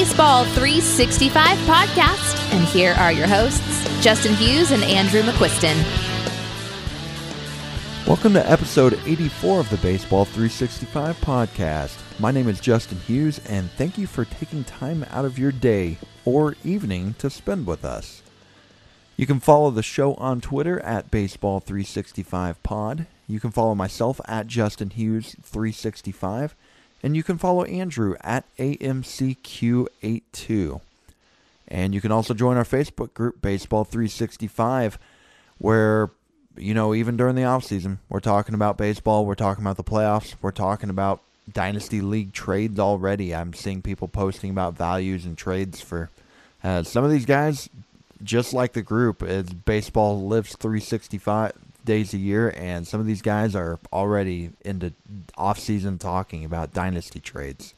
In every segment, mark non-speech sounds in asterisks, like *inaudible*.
Baseball 365 podcast, and here are your hosts, Justin Hughes and Andrew McQuiston. Welcome to episode 84 of the Baseball 365 podcast. My name is Justin Hughes, and thank you for taking time out of your day or evening to spend with us. You can follow the show on Twitter at Baseball365Pod. You can follow myself at Justin Hughes 365, and you can follow Andrew at AMCQ82. And you can also join our Facebook group, Baseball 365, where you know, even during the off season, we're talking about baseball, we're talking about the playoffs, we're talking about dynasty league trades already. I'm seeing people posting about values and trades for uh, some of these guys. Just like the group, it's baseball lives 365 days a year, and some of these guys are already into off season talking about dynasty trades.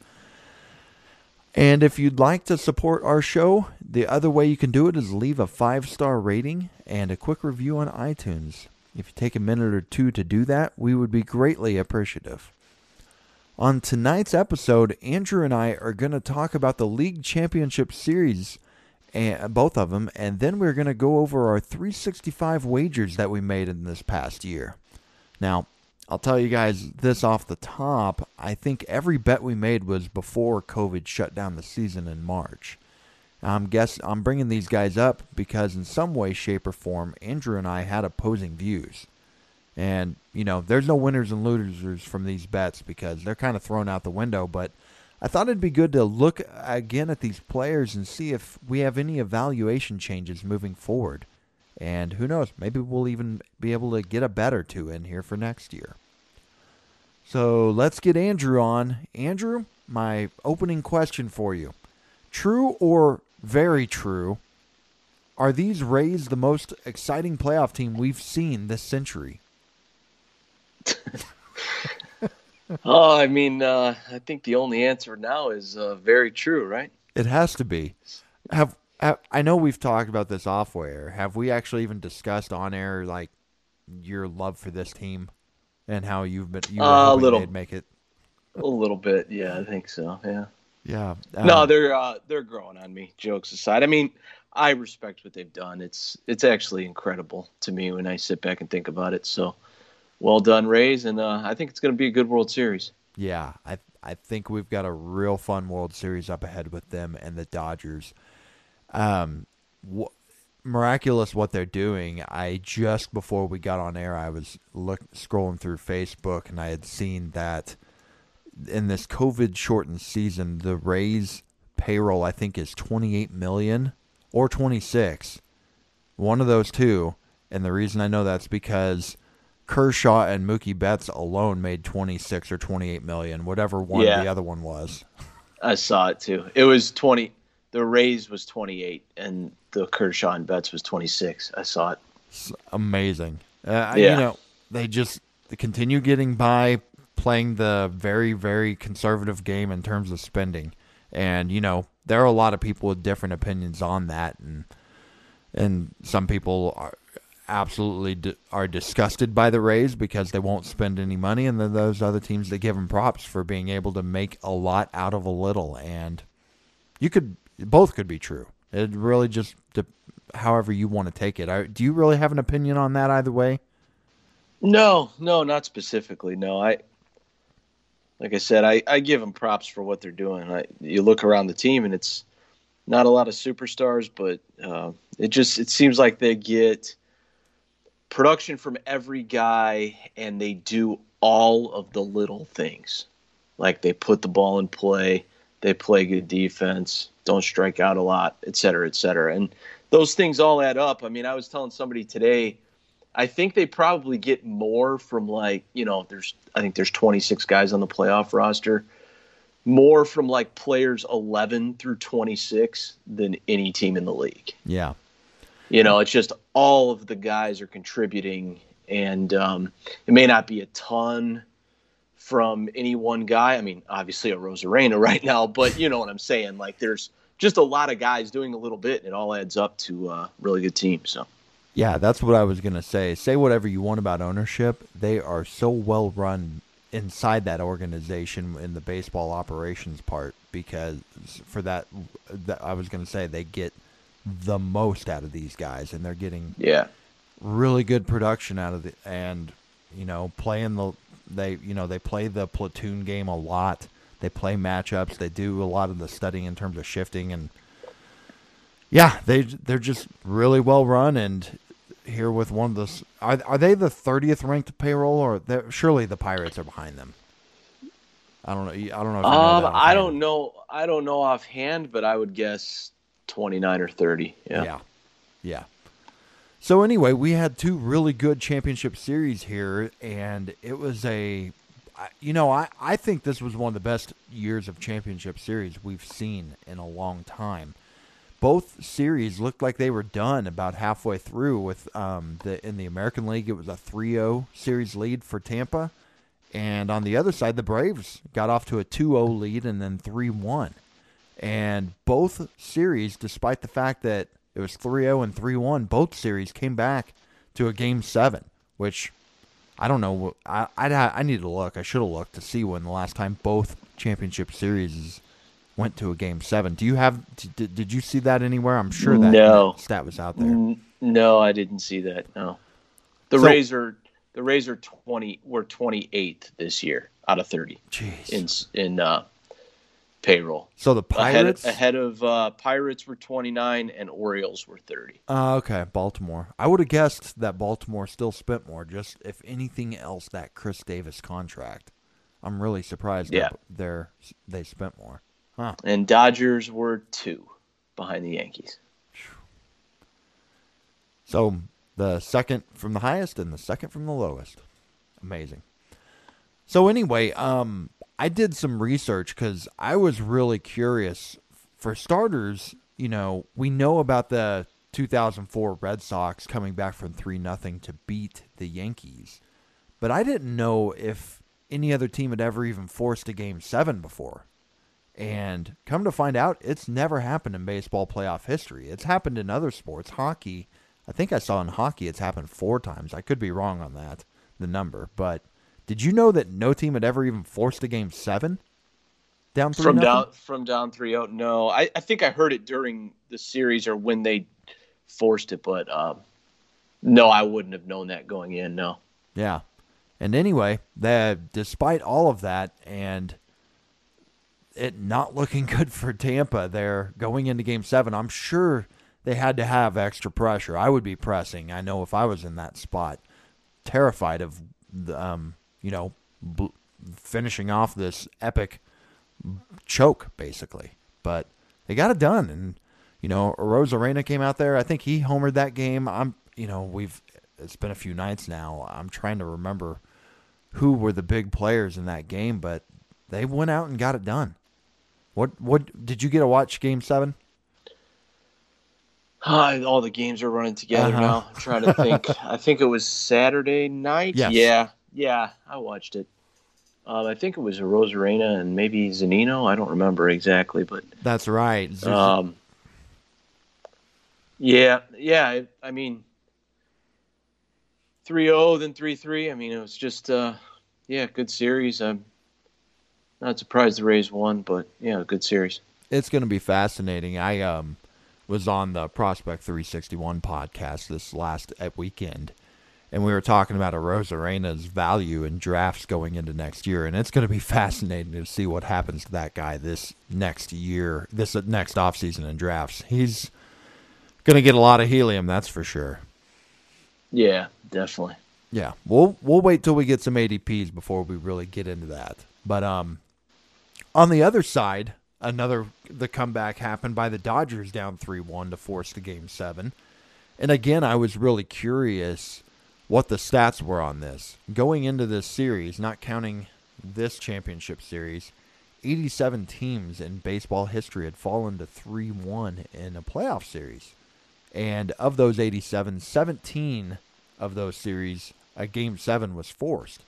And if you'd like to support our show, the other way you can do it is leave a five star rating and a quick review on iTunes. If you take a minute or two to do that, we would be greatly appreciative. On tonight's episode, Andrew and I are going to talk about the League Championship Series, and uh, both of them, and then we're going to go over our 365 wagers that we made in this past year. Now, I'll tell you guys this off the top. I think every bet we made was before COVID shut down the season in March. I'm guess I'm bringing these guys up because in some way, shape, or form, Andrew and I had opposing views, and you know, there's no winners and losers from these bets because they're kind of thrown out the window. But I thought it'd be good to look again at these players and see if we have any evaluation changes moving forward. And who knows, maybe we'll even be able to get a bet or two in here for next year. So let's get Andrew on. Andrew, my opening question for you. True or very true. Are these Rays the most exciting playoff team we've seen this century? *laughs* oh, I mean, uh, I think the only answer now is uh, very true, right? It has to be. Have, have I know we've talked about this off air. Have we actually even discussed on air like your love for this team and how you've been you uh, a little make it? A little bit, yeah, I think so. Yeah. Yeah. Um, no, they're uh, they're growing on me. Jokes aside, I mean, I respect what they've done. It's it's actually incredible to me when I sit back and think about it. So, well done, Rays, and uh, I think it's going to be a good World Series. Yeah, I I think we've got a real fun World Series up ahead with them and the Dodgers. Um, wh- miraculous what they're doing. I just before we got on air, I was look scrolling through Facebook and I had seen that in this COVID shortened season, the Rays payroll I think is 28 million or 26. One of those two. And the reason I know that's because Kershaw and Mookie Betts alone made 26 or 28 million, whatever one yeah. the other one was. I saw it too. It was 20 the Rays was 28 and the Kershaw and Betts was 26. I saw it. It's amazing. Uh, yeah. You know, they just they continue getting by playing the very, very conservative game in terms of spending. And, you know, there are a lot of people with different opinions on that. And, and some people are absolutely d- are disgusted by the Rays because they won't spend any money. And then those other teams that give them props for being able to make a lot out of a little. And you could, both could be true. It really just, however you want to take it. do you really have an opinion on that either way? No, no, not specifically. No, I, like I said, I, I give them props for what they're doing. I, you look around the team, and it's not a lot of superstars, but uh, it just it seems like they get production from every guy, and they do all of the little things. Like they put the ball in play, they play good defense, don't strike out a lot, et cetera, et cetera. And those things all add up. I mean, I was telling somebody today I think they probably get more from like you know there's I think there's 26 guys on the playoff roster, more from like players 11 through 26 than any team in the league. Yeah, you know it's just all of the guys are contributing, and um, it may not be a ton from any one guy. I mean, obviously a Arozarena *laughs* right now, but you know what I'm saying. Like there's just a lot of guys doing a little bit, and it all adds up to a really good team. So. Yeah, that's what I was going to say. Say whatever you want about ownership. They are so well run inside that organization in the baseball operations part because for that, that I was going to say they get the most out of these guys, and they're getting Yeah. really good production out of it, and you know playing the they you know they play the platoon game a lot. They play matchups. They do a lot of the studying in terms of shifting and yeah, they they're just really well run and here with one of the are are they the thirtieth ranked payroll or surely the Pirates are behind them. I don't know. I don't know. If you know Um, I don't know. I don't know offhand, but I would guess twenty nine or thirty. Yeah. Yeah. Yeah. So anyway, we had two really good championship series here, and it was a you know, I I think this was one of the best years of championship series we've seen in a long time. Both series looked like they were done about halfway through. With um, the in the American League, it was a 3-0 series lead for Tampa, and on the other side, the Braves got off to a 2-0 lead and then 3-1. And both series, despite the fact that it was 3 0 and 3 1, both series came back to a game seven, which I don't know. I, I'd I need to look. I should have looked to see when the last time both championship series went to a game seven. Do you have, did, did you see that anywhere? I'm sure that, No. that stat was out there. No, I didn't see that. No. The So- Rays are the Rays are twenty. Were twenty eighth this year out of thirty Jeez. in in uh, payroll. so the Pirates. ahead, ahead of uh, Pirates were twenty nine and Orioles were thirty. Uh, okay, Baltimore. I would have guessed that Baltimore still spent more. Just if anything else, that Chris Davis contract. I'm really surprised. Yeah. that they spent more. Huh. And Dodgers were two behind the Yankees. So the second from the highest and the second from the lowest. Amazing. So anyway, um, I did some research because I was really curious. For starters, you know, we know about the 2004 Red Sox coming back from three nothing to beat the Yankees, but I didn't know if any other team had ever even forced a game seven before. And come to find out, it's never happened in baseball playoff history. It's happened in other sports. Hockey, I think I saw in hockey it's happened four times. I could be wrong on that, the number. But did you know that no team had ever even forced a game seven? Down three from nothing? down from down three out. No, I, I think I heard it during the series or when they forced it, but um, no, I wouldn't have known that going in. No. Yeah. And anyway, that despite all of that and it not looking *laughs* good for Tampa there going into game 7, I'm sure they had to have extra pressure. I would be pressing. I know if I was in that spot, terrified of the, um, you know, bl- finishing off this epic choke basically. But they got it done and you know, Arozarena came out there. I think he homered that game. I'm, you know, we've it's been a few nights now. I'm trying to remember who were the big players in that game, but they went out and got it done. What what did you get to watch game 7? Ah, all the games are running together Uh-huh. now. I'm trying to think. *laughs* I think it was Saturday night. Yes. Yeah, yeah, I watched it. Um, I think it was Arozarena and maybe Zunino. I don't remember exactly, but That's right. Um, yeah, yeah. I, I mean, 3-0, then 3-3. I mean, it was just, uh, yeah, good series. I'm not surprised the Rays won, but yeah, good series. it's going to be fascinating. I um was on the Prospect 361 podcast this last uh, weekend, and we were talking about Arozarena's value in drafts going into next year, and it's going to be *laughs* fascinating to see what happens to that guy this next year, this next offseason in drafts. He's going to get a lot of helium, that's for sure. Yeah, definitely. Yeah, we'll we'll wait till we get some ADPs before we really get into that. But um, on the other side, another the comeback happened by the Dodgers down three one to force the game seven. And again, I was really curious what the stats were on this going into this series, not counting this championship series. 87 teams in baseball history had fallen to 3 1 in a playoff series. And of those 87, 17 of those series, a game seven was forced.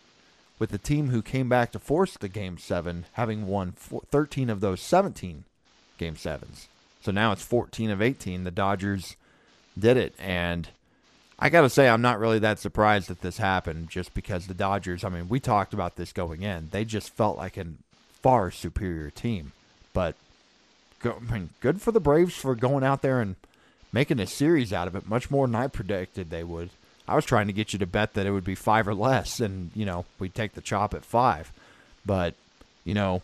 With the team who came back to force the game seven having won 13 of those 17 game sevens. So now it's 14 of 18. The Dodgers did it. And I got to say, I'm not really that surprised that this happened just because the Dodgers, I mean, we talked about this going in. They just felt like a far superior team. But go, I mean, good for the Braves for going out there and making a series out of it, much more than I predicted they would. I was trying to get you to bet that it would be five or less, and you know we'd take the chop at five. But you know,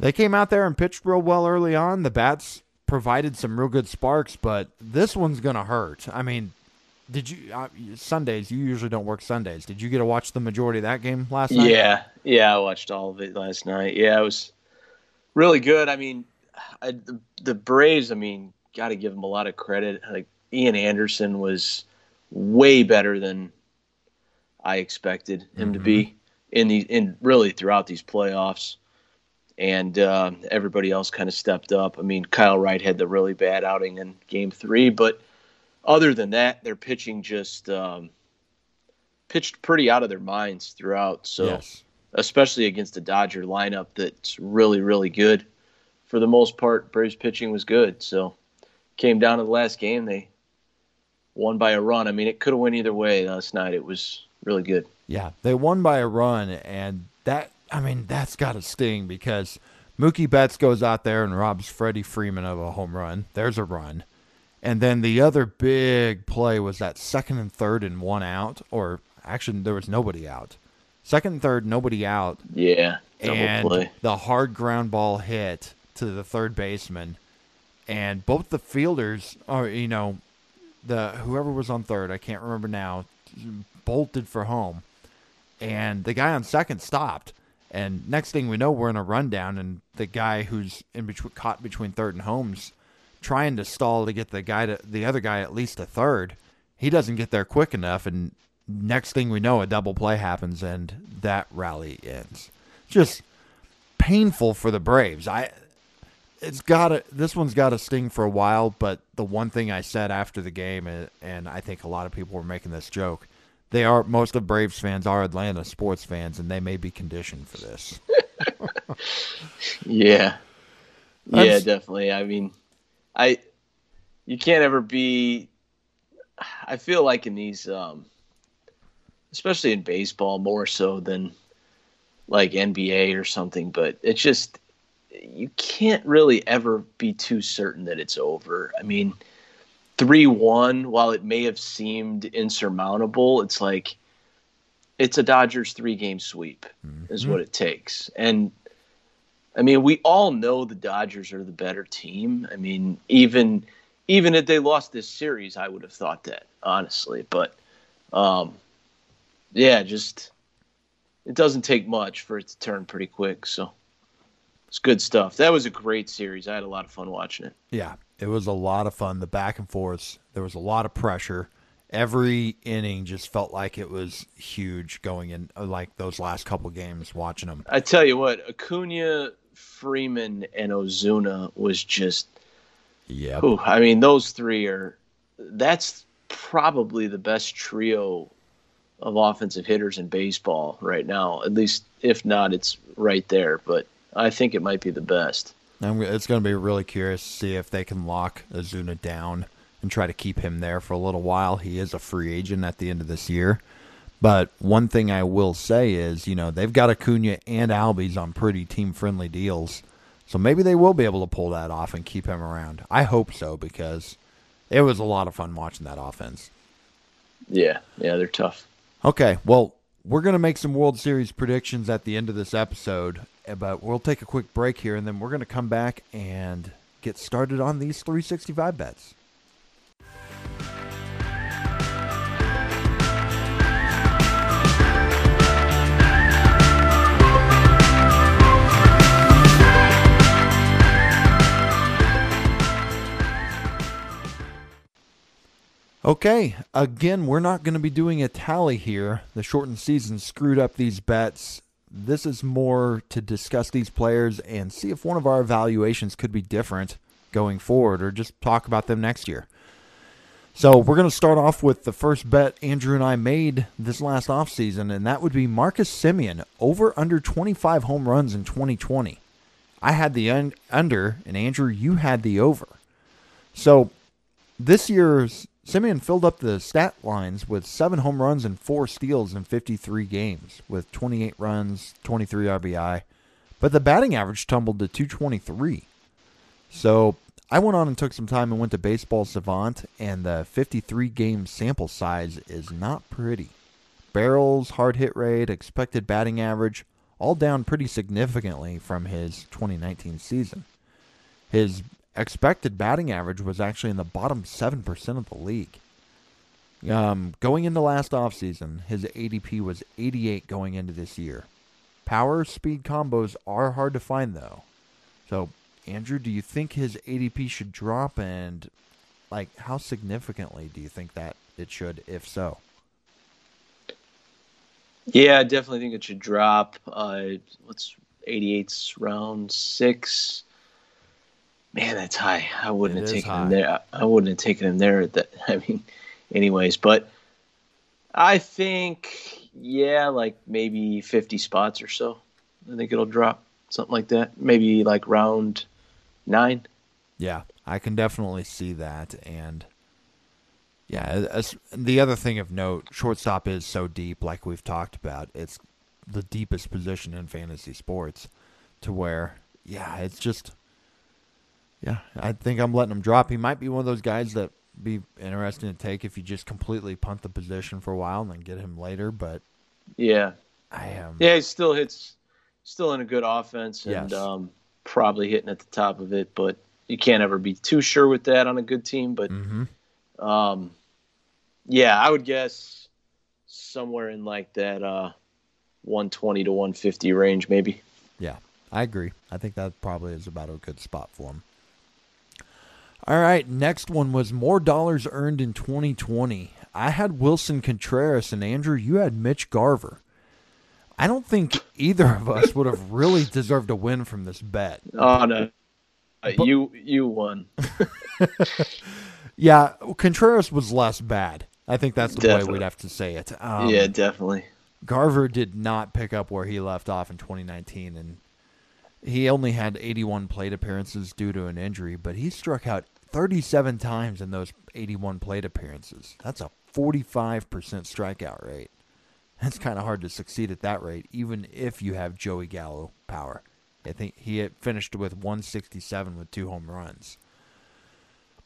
they came out there and pitched real well early on. The bats provided some real good sparks, but this one's gonna hurt. I mean, did you uh, Sundays? You usually don't work Sundays. Did you get to watch the majority of that game last night? Yeah, yeah, I watched all of it last night. Yeah, it was really good. I mean, I, the, the Braves. I mean, got to give them a lot of credit. Like Ian Anderson was way better than I expected him mm-hmm. to be in the in really throughout these playoffs. And uh, everybody else kind of stepped up. I mean, Kyle Wright had the really bad outing in Game Three, but other than that, their pitching just um, pitched pretty out of their minds throughout. So, yes. especially against the Dodger lineup that's really, really good. For the most part, Braves pitching was good. So, came down to the last game. They won by a run. I mean, it could have went either way last night. It was really good. Yeah, they won by a run, and that I mean that's got to sting because Mookie Betts goes out there and robs Freddie Freeman of a home run. There's a run. And then the other big play was that second and third and one out, or actually there was nobody out. Second and third, nobody out. Yeah, and play. the hard ground ball hit to the third baseman, and both the fielders, or you know, the whoever was on third, I can't remember now, bolted for home, and the guy on second stopped. And next thing we know, we're in a rundown, and the guy who's in between, caught between third and homes trying to stall to get the guy to the other guy at least a third. He doesn't get there quick enough, and next thing we know, a double play happens, and that rally ends. Just painful for the Braves. I it's got to this one's got to sting for a while, but the one thing I said after the game, uh, and I think a lot of people were making this joke, they are most of Braves fans are Atlanta sports fans, and they may be conditioned for this. *laughs* yeah, yeah, definitely. I mean, I you can't ever be. I feel like in these, um, especially in baseball, more so than like NBA or something. But it's just you can't really ever be too certain that it's over. I mean, three one, while it may have seemed insurmountable, it's like it's a Dodgers three game sweep mm-hmm. is what it takes. And I mean, we all know the Dodgers are the better team. I mean, even even if they lost this series, I would have thought that honestly. But um, yeah, just it doesn't take much for it to turn pretty quick. So it's good stuff. That was a great series. I had a lot of fun watching it. Yeah, it was a lot of fun. The back and forths. There was a lot of pressure. Every inning just felt like it was huge going in, like those last couple games. Watching them, I tell you what, Acuna Freeman and Ozuna was just. Yeah. I mean, those three are. That's probably the best trio of offensive hitters in baseball right now. At least, if not, it's right there. But I think it might be the best. I'm, it's going to be really curious to see if they can lock Ozuna down and try to keep him there for a little while. He is a free agent at the end of this year. But one thing I will say is, you know, they've got Acuna and Albies on pretty team friendly deals. So maybe they will be able to pull that off and keep him around. I hope so because it was a lot of fun watching that offense. Yeah, yeah, they're tough. Okay, well, we're going to make some World Series predictions at the end of this episode, eh, but we'll take a quick break here and then we're going to come back and get started on these 365 bets. Okay, again, we're not going to be doing a tally here. The shortened season screwed up these bets. This is more to discuss these players and see if one of our evaluations could be different going forward or just talk about them next year. So, we're going to start off with the first bet Andrew and I made this last offseason, and that would be Marcus Semien over under 25 home runs in 2020. I had the un- under, and Andrew, you had the over. So, this year's Semien filled up the stat lines with seven home runs and four steals in 53 games, with 28 runs, 23 RBI. but the batting average tumbled to 223. So I went on and took some time and went to Baseball Savant, and the 53 game sample size is not pretty. Barrels, hard hit rate, expected batting average, all down pretty significantly from his 2019 season. His expected batting average was actually in the bottom 7% of the league. Um, going into last offseason, his ADP was 88 going into this year. Power speed combos are hard to find, though. So, Andrew, do you think his ADP should drop? And, like, how significantly do you think that it should, if so? Yeah, I definitely think it should drop. Uh, what's 88's round six? Man, that's high. I wouldn't It have taken high. him there. I wouldn't have taken him there. That, *laughs* I mean, anyways, but I think yeah, like maybe 50 spots or so. I think it'll drop something like that. Maybe like round nine. Yeah, I can definitely see that. And yeah, as, the other thing of note, shortstop is so deep, like we've talked about. It's the deepest position in fantasy sports, to where yeah, it's just yeah. I think I'm letting him drop. He might be one of those guys that be interesting to take if you just completely punt the position for a while and then get him later. But Yeah, I am yeah. He still hits, still in a good offense, and Yes. um, probably hitting at the top of it. But you can't ever be too sure with that on a good team. But hmm Um, yeah, I would guess somewhere in like that uh, 120 to 150 range, maybe. Yeah, I agree. I think that probably is about a good spot for him. All right, next one was more dollars earned in 2020. I had Willson Contreras and Andrew, you had Mitch Garver. I don't think either of us would have really deserved a win from this bet. Oh no, Uh, But- you you won. *laughs* Yeah, Contreras was less bad. I think that's the way we'd have to say it. Um, yeah, definitely. Garver did not pick up where he left off in 2019, and he only had 81 plate appearances due to an injury, but he struck out 37 times in those 81 plate appearances. That's a 45% strikeout rate. That's kind of hard to succeed at that rate, even if you have Joey Gallo power. I think he had finished with 167 with two home runs.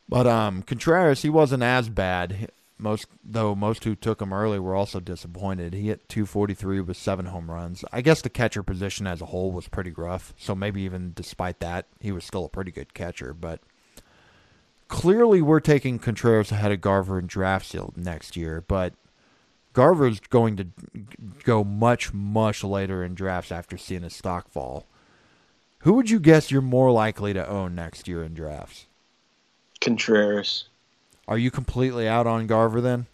But um, Contreras, he wasn't as bad. Most though most who took him early were also disappointed. He hit 243 with seven home runs. I guess the catcher position as a whole was pretty rough. So maybe even despite that, he was still a pretty good catcher. But clearly, we're taking Contreras ahead of Garver in draft next year. But Garver's going to go much much later in drafts after seeing his stock fall. Who would you guess you're more likely to own next year in drafts? Contreras. Are you completely out on Garver then?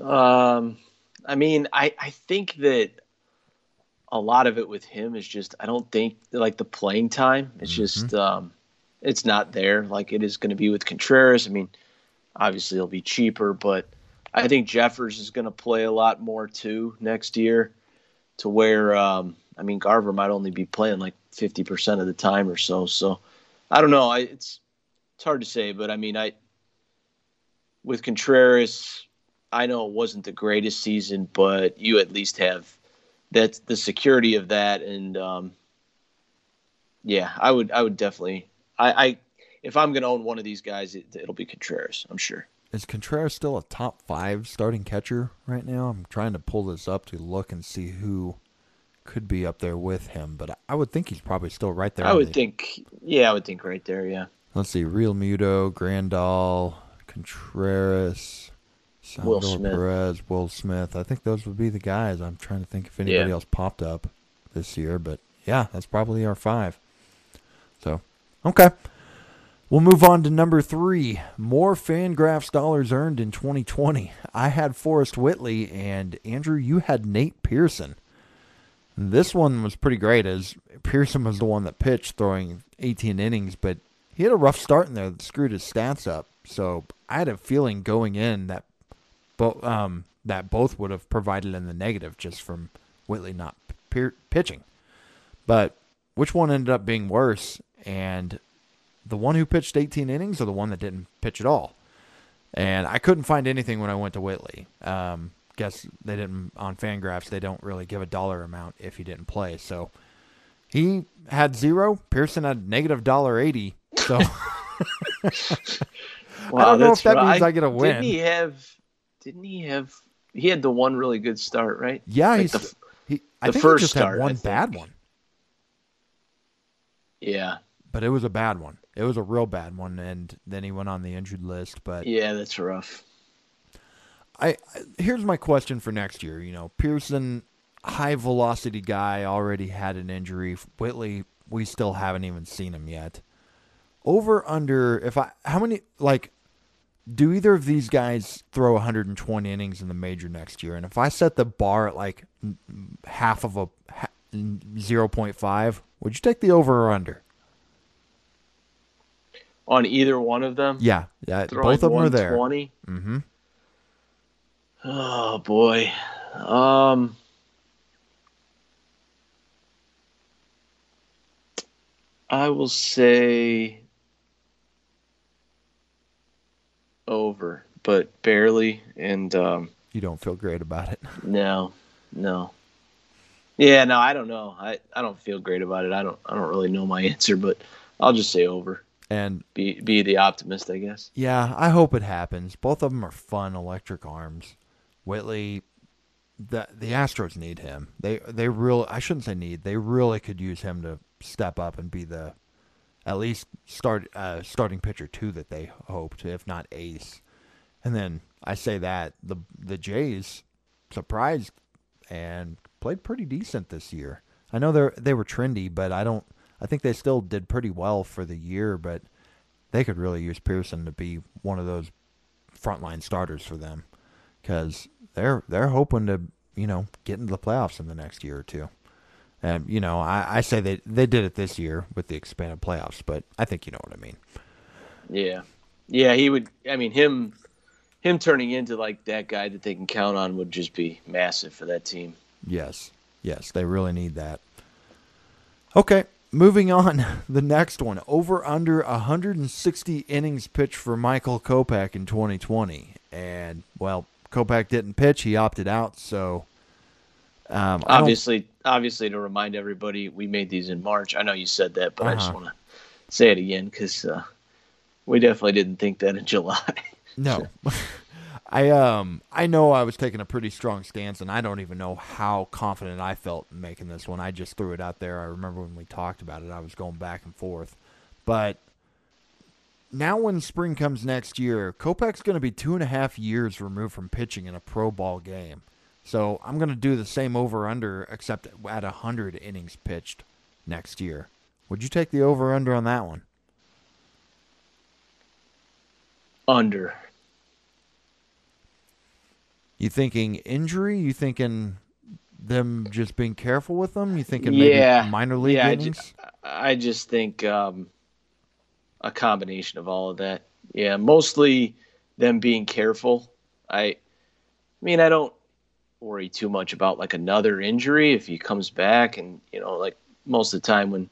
Um, I mean, I I think that a lot of it with him is just I don't think like the playing time. It's just um, it's not there like it is going to be with Contreras. I mean, obviously it'll be cheaper, but I think Jeffers is going to play a lot more too next year. To where um, I mean, Garver might only be playing like fifty percent of the time or so. So I don't know. I, it's it's hard to say, but I mean, I with Contreras, I know it wasn't the greatest season, but you at least have that the security of that, and um, yeah, I would I would definitely I, I if I'm going to own one of these guys, it, it'll be Contreras. I'm sure. Is Contreras still a top five starting catcher right now? I'm trying to pull this up to look and see who could be up there with him, but I would think he's probably still right there. I would the- think, yeah, I would think right there, yeah. Let's see: Realmuto, Grandal, Contreras, Will Smith. Perez, Will Smith. I think those would be the guys. I'm trying to think if anybody Yeah. else popped up this year, but yeah, that's probably our five. So, okay. We'll move on to number three. More Fangraphs dollars earned in 2020. I had Forrest Whitley, and Andrew, you had Nate Pearson. This one was pretty great, as Pearson was the one that pitched, throwing 18 innings, but he had a rough start in there that screwed his stats up. So I had a feeling going in that, bo- um, that both would have provided in the negative just from Whitley not p- pitching. But which one ended up being worse? And the one who pitched 18 innings or the one that didn't pitch at all? And I couldn't find anything when I went to Whitley. Um, guess they didn't on Fangraphs. They don't really give a dollar amount if he didn't play. So he had zero. Pearson had negative dollar eighty. So Wow, *laughs* *laughs* I don't know if that right. means I get a win. Didn't he have? Didn't he have? He had the one really good start, right? yeah, Like he's the- he. I the think first he just start, had one bad one, Yeah, but it was a bad one. It was a real bad one, and then he went on the injured list. But yeah, that's rough. I, I here's my question for next year. You know, Pearson, high velocity guy, already had an injury. Whitley, we still haven't even seen him yet. Over under if I how many like do either of these guys throw 120 innings in the major next year? And if I set the bar at like half of a 0.5, would you take the over or under? On either one of them, Yeah, yeah both of them are there. 20? Mm-hmm. Oh boy. Um I will say over, but barely and um You don't feel great about it. *laughs* no. No. Yeah, no, I don't know. I, I don't feel great about it. I don't I don't really know my *laughs* answer, but I'll just say over. And Be be the optimist, I guess. Yeah, I hope it happens. Both of them are fun electric arms. Whitley, the the Astros need him. They they real I shouldn't say need. They really could use him to step up and be the at least start uh, starting pitcher two that they hoped, if not ace. And then I say that the the Jays surprised and played pretty decent this year. I know they they were trendy, but I don't. I think they still did pretty well for the year, but they could really use Pearson to be one of those frontline starters for them because they're they're hoping to you know get into the playoffs in the next year or two. And you know, I, I say they they did it this year with the expanded playoffs, but I think you know what I mean. Yeah. Yeah, he would I mean him him turning into like that guy that they can count on would just be massive for that team. Yes, yes, they really need that. Okay, moving on. *laughs* The next one over under 160 innings pitched for Michael Kopech in 2020, and well, Kopech didn't pitch; he opted out. So, um, Obviously obviously to remind everybody we made these in March. I know you said that, but I just Uh-huh. want to say it again cuz uh, we definitely didn't think that in *laughs* July. No. *laughs* I um I know I was taking a pretty strong stance and I don't even know how confident I felt in making this one. I just threw it out there. I remember when we talked about it, I was going back and forth. But now when spring comes next year, Kopech's gonna be two and a half years removed from pitching in a pro ball game. So I'm gonna do the same over under except at hundred innings pitched next year. Would you take the over under on that one? Under. You thinking injury? You thinking them just being careful with them? You thinking maybe Yeah. minor league Yeah, I innings? I just think um, a combination of all of that. Yeah, mostly them being careful. I, I mean, I don't worry too much about like another injury if he comes back, and you know, like most of the time when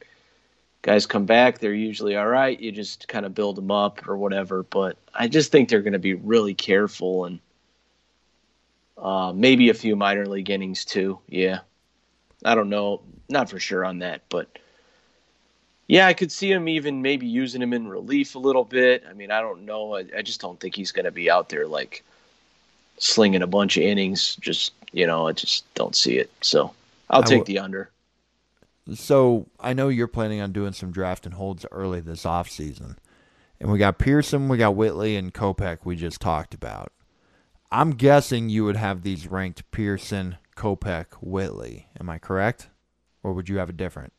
guys come back, they're usually all right. You just kind of build them up or whatever. But I just think they're going to be really careful and uh, maybe a few minor league innings too. Yeah, I don't know, not for sure on that, but yeah, I could see him even maybe using him in relief a little bit. I mean, I don't know. I, I just don't think he's going to be out there like slinging a bunch of innings. Just you know, I just don't see it. So I'll take w- the under. So I know you're planning on doing some draft and holds early this off season. And we got Pearson, we got Whitley, and Kopech we just talked about. I'm guessing you would have these ranked Pearson, Kopech, Whitley. Am I correct? Or would you have a different?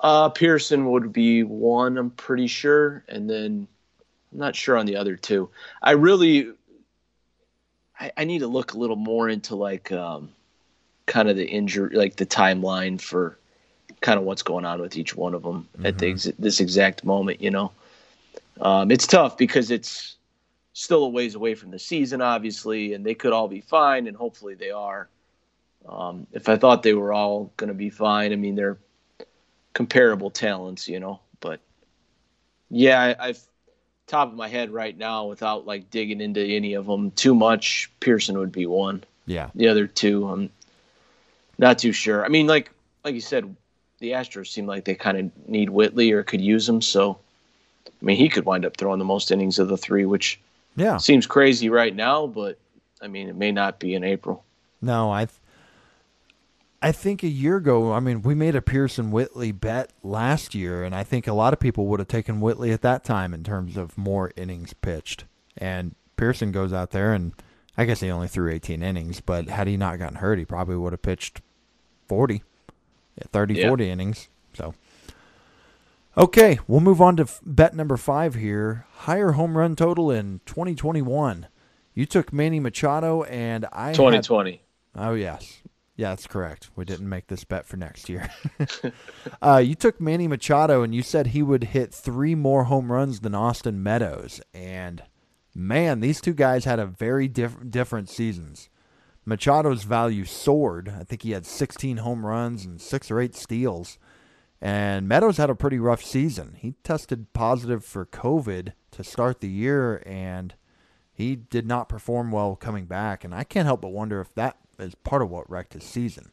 Uh, Pearson would be one, I'm pretty sure, and then I'm not sure on the other two. I really, I, I need to look a little more into like, um, kind of the injury, like the timeline for kind of what's going on with each one of them at the ex- this exact moment. You know, um, it's tough because it's still a ways away from the season, obviously, and they could all be fine, and hopefully they are. Um, if I thought they were all going to be fine, I mean they're comparable talents, you know. But yeah, I, I've top of my head right now, without like digging into any of them too much, Pearson would be one. Yeah. The other two, I'm not too sure. I mean, like like you said, the Astros seem like they kind of need Whitley or could use him. So, I mean, he could wind up throwing the most innings of the three, which Yeah. seems crazy right now, but I mean, it may not be in April. No, I I think a year ago, I mean, we made a Pearson Whitley bet last year, and I think a lot of people would have taken Whitley at that time in terms of more innings pitched. And Pearson goes out there, and I guess he only threw 18 innings, but had he not gotten hurt, he probably would have pitched 40, 30, Yeah. 40 innings. So, okay, we'll move on to f- bet number five here. Higher home run total in 2021. You took Manny Machado, and I had- 2020. Oh yes, yeah, that's correct. We didn't make this bet for next year. *laughs* uh, you took Manny Machado, and you said he would hit three more home runs than Austin Meadows, and man, these two guys had a very diff- different seasons. Machado's value soared. I think he had 16 home runs and six or eight steals. And Meadows had a pretty rough season. He tested positive for COVID to start the year, and he did not perform well coming back. And I can't help but wonder if that is part of what wrecked his season.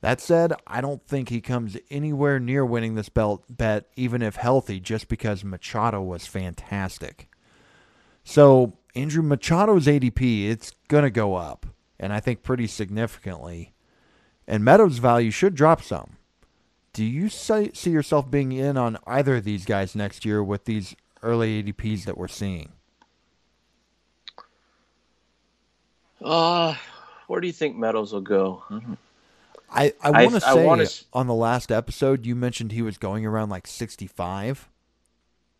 That said, I don't think he comes anywhere near winning this belt bet, even if healthy, just because Machado was fantastic. So Andrew Machado's ADP, it's gonna go up, and I think pretty significantly. And Meadows' value should drop some. Do you see yourself being in on either of these guys next year with these early ADPs that we're seeing? Uh, where do you think Meadows will go? I I, I I- want to say wanna on the last episode you mentioned he was going around like 65,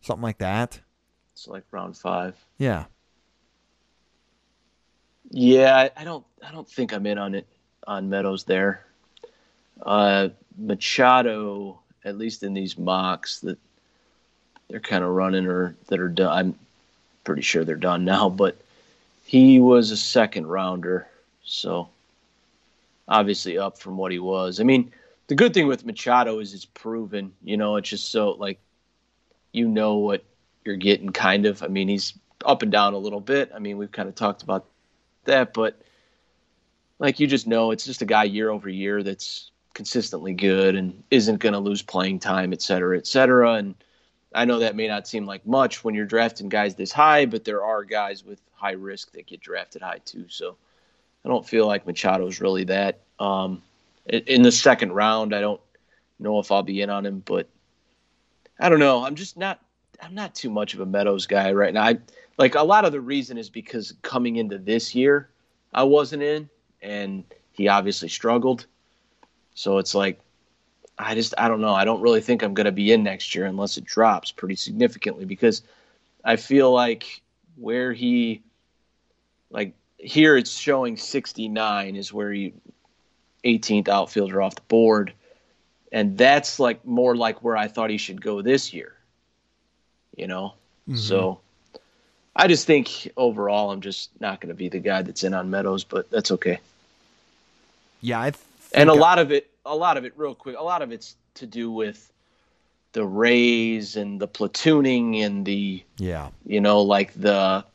something like that. It's like round five. Yeah. Yeah, I, I don't. I don't think I'm in on it on Meadows there. Uh, Machado, at least in these mocks that they're kind of running or that are done. I'm pretty sure they're done now, but he was a second rounder, so obviously up from what he was. I mean, the good thing with Machado is it's proven. You know, it's just so like you know what you're getting, kind of. I mean, he's up and down a little bit. I mean, we've kind of talked about that, but like you just know, it's just a guy year over year that's consistently good and isn't going to lose playing time, et cetera, et cetera. And I know that may not seem like much when you're drafting guys this high, but there are guys with high risk that get drafted high too. So I don't feel like Machado's really that. Um, in the second round, I don't know if I'll be in on him, but I don't know. I'm just not. I'm not too much of a Meadows guy right now. I, like a lot of the reason is because coming into this year, I wasn't in, and he obviously struggled. So it's like, I just I don't know. I don't really think I'm going to be in next year unless it drops pretty significantly because I feel like where he, like here it's showing 69 is where he 18th outfielder off the board, and that's like more like where I thought he should go this year. You know, mm-hmm. so I just think overall I'm just not going to be the guy that's in on Meadows, but that's okay. Yeah, I And a lot of it, a lot of it, real quick, a lot of it's to do with the Rays and the platooning and the Yeah. you know like the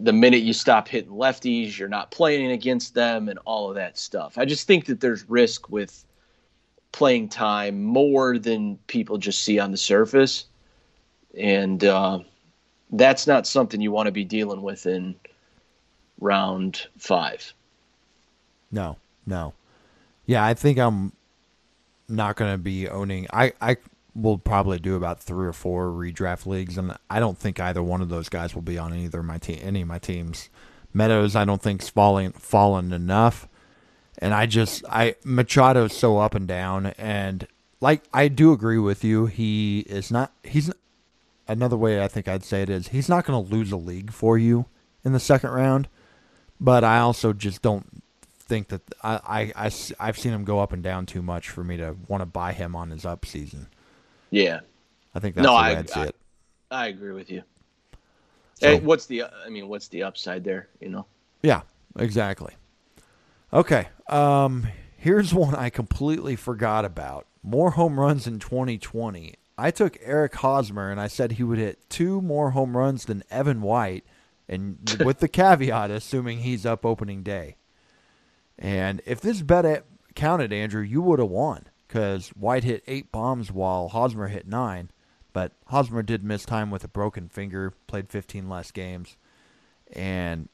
the minute you stop hitting lefties you're not playing against them and all of that stuff i just think that there's risk with playing time more than people just see on the surface and uh, that's not something you want to be dealing with in round five No, no. Yeah, I think I'm not going to be owning. I I will probably do about three or four redraft leagues, and I don't think either one of those guys will be on either my team, any of my teams. Meadows, I don't think's falling fallen enough, and I just I Machado's so up and down, and like I do agree with you. He is not. He's another way I think I'd say it is he's not going to lose a league for you in the second round, but I also just don't think that I, I, I, have seen him go up and down too much for me to want to buy him on his up season. Yeah I think that's No, the way I- would see I- it. i agree with you So- Hey, what's the i mean what's the upside there you know Yeah, exactly. Okay. Um, here's one I completely forgot about. More home runs in 2020. I took Eric Hosmer and I said he would hit two more home runs than Evan White, and *laughs* with the caveat assuming he's up opening day. And if this bet counted, Andrew, you would have won because White hit eight bombs while Hosmer hit nine. But Hosmer did miss time with a broken finger, played 15 less games. And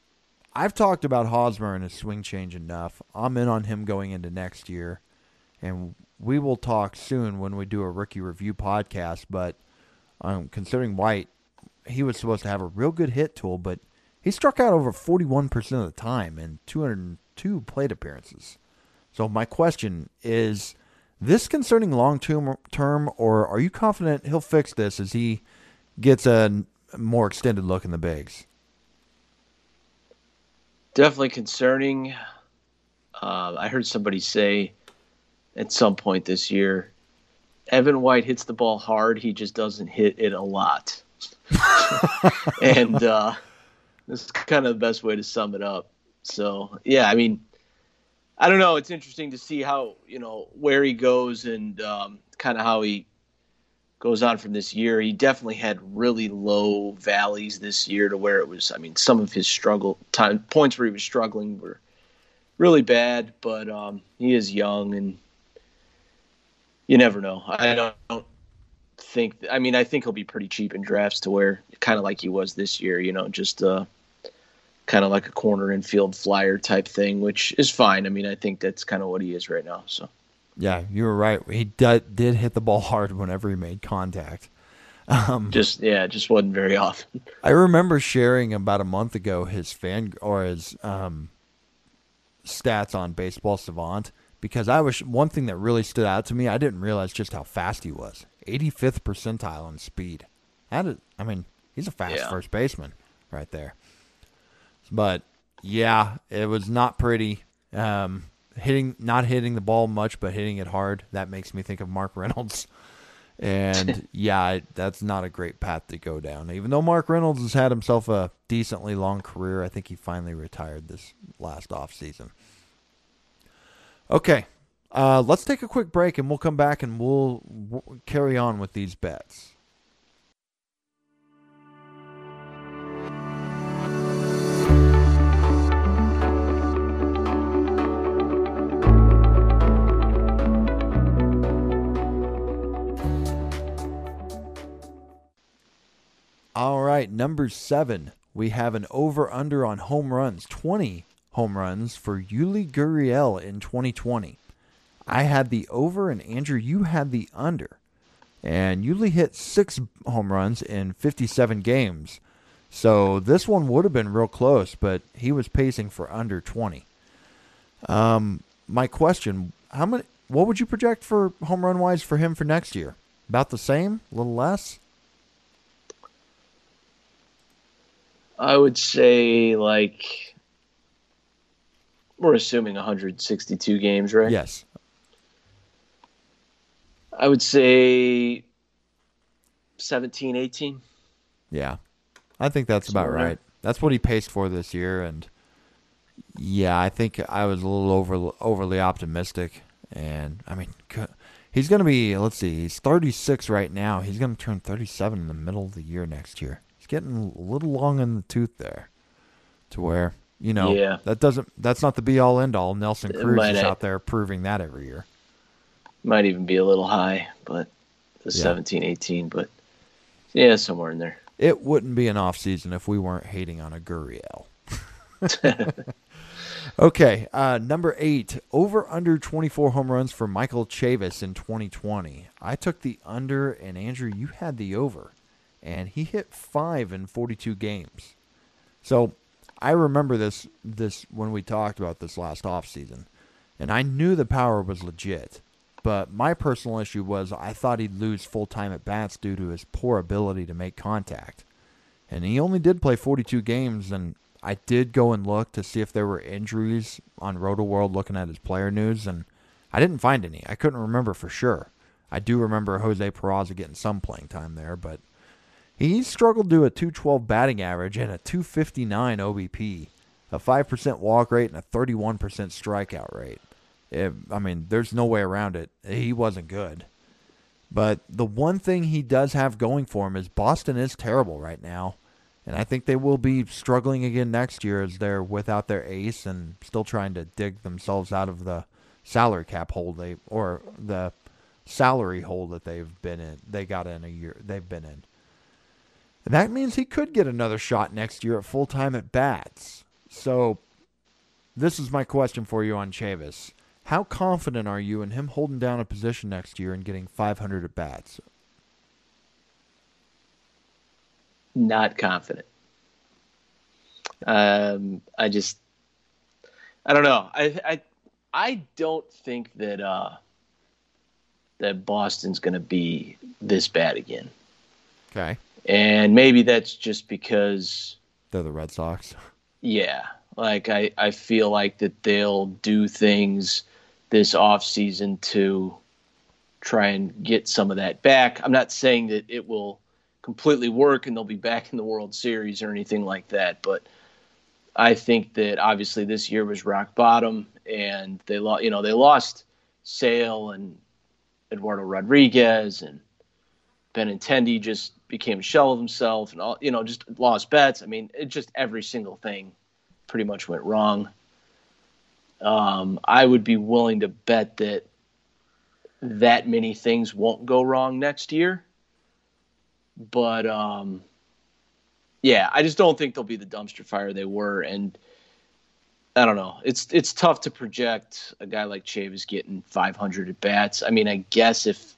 I've talked about Hosmer and his swing change enough. I'm in on him going into next year. And we will talk soon when we do a rookie review podcast. But um, considering White, he was supposed to have a real good hit tool, but he struck out over 41% of the time in 202 plate appearances. So my question is this concerning long term, or are you confident he'll fix this as he gets a more extended look in the bigs? Definitely concerning. Uh, I heard somebody say at some point this year, Evan White hits the ball hard. He just doesn't hit it a lot. *laughs* and uh, this is kind of the best way to sum it up. So yeah, I mean, I don't know. It's interesting to see how you know where he goes and um, kind of how he goes on from this year. He definitely had really low valleys this year to where it was. I mean, some of his struggle time points where he was struggling were really bad, but um, he is young and you never know. I don't, don't think. I mean, I think he'll be pretty cheap in drafts to where kind of like he was this year. You know, just uh, kind of like a corner infield flyer type thing, which is fine. I mean, I think that's kind of what he is right now. So. Yeah, you were right. He did, did hit the ball hard whenever he made contact. Um, just yeah, just wasn't very often. I remember sharing about a month ago his fan or his um, stats on Baseball Savant because I was one thing that really stood out to me. I didn't realize just how fast he was. 85th percentile in speed. That I mean, he's a fast yeah. first baseman right there. But yeah, it was not pretty. Um, hitting, not hitting the ball much, but hitting it hard. That makes me think of Mark *laughs* Reynolds. And *laughs* yeah, that's not a great path to go down. Even though Mark Reynolds has had himself a decently long career, I think he finally retired this last off season. Okay, uh, let's take a quick break and we'll come back and we'll, we'll carry on with these bets. All right, number seven, we have an over under on home runs 20 home runs for Yuli Gurriel in 2020. I had the over, and Andrew, you had the under. And Yuli hit six home runs in 57 games. So this one would have been real close, but he was pacing for under 20. Um, my question: How many? What would you project for home run wise for him for next year? About the same, a little less. I would say like we're assuming 162 games, right? Yes. I would say 17, 18. Yeah. I think that's about right. right. That's what he paced for this year and yeah, I think I was a little over overly optimistic and I mean he's going to be let's see, he's 36 right now. He's going to turn 37 in the middle of the year next year. Getting a little long in the tooth there to where you know, yeah. that doesn't. That's not the be all end all. Nelson Cruz is out there proving that every year. Might even be a little high, but the yeah. 17, 18, but yeah, somewhere in there. It wouldn't be an off season if we weren't hating on a Gurriel. *laughs* okay, uh, number eight, over under 24 home runs for Michael Chavis in 2020. I took the under, and Andrew, you had the over, and he hit five in 42 games. So I remember this this when we talked about this last off season, and I knew the power was legit. But my personal issue was I thought he'd lose full time at bats due to his poor ability to make contact. And he only did play 42 games, and I did go and look to see if there were injuries on Roto World looking at his player news, and I didn't find any. I couldn't remember for sure. I do remember Jose Peraza getting some playing time there, but he struggled to a 212 batting average and a 259 OBP, a 5% walk rate, and a 31% strikeout rate. It, I mean, there's no way around it. He wasn't good. But the one thing he does have going for him is Boston is terrible right now. And I think they will be struggling again next year as they're without their ace and still trying to dig themselves out of the salary cap hole they or the salary hole that they've been in. They got in a year they've been in. And that means he could get another shot next year at full time at bats. So this is my question for you on Chavis. How confident are you in him holding down a position next year and getting 500 at bats? Not confident. Um, I just, I don't know. I, I, I don't think that uh, that Boston's going to be this bad again. Okay. And maybe that's just because they're the Red Sox. *laughs* Yeah, like I, I feel like that they'll do things this off season to try and get some of that back. I'm not saying that it will completely work and they'll be back in the World Series or anything like that, but I think that obviously this year was rock bottom and they lost, you know, they lost Sale and Eduardo Rodriguez and Benintendi just became a shell of himself and all, you know, just lost bets. I mean, it just every single thing pretty much went wrong. Um, I would be willing to bet that that many things won't go wrong next year. But um, yeah, I just don't think they'll be the dumpster fire they were, and I don't know. It's it's tough to project a guy like Chavis getting 500 at bats. I mean, I guess if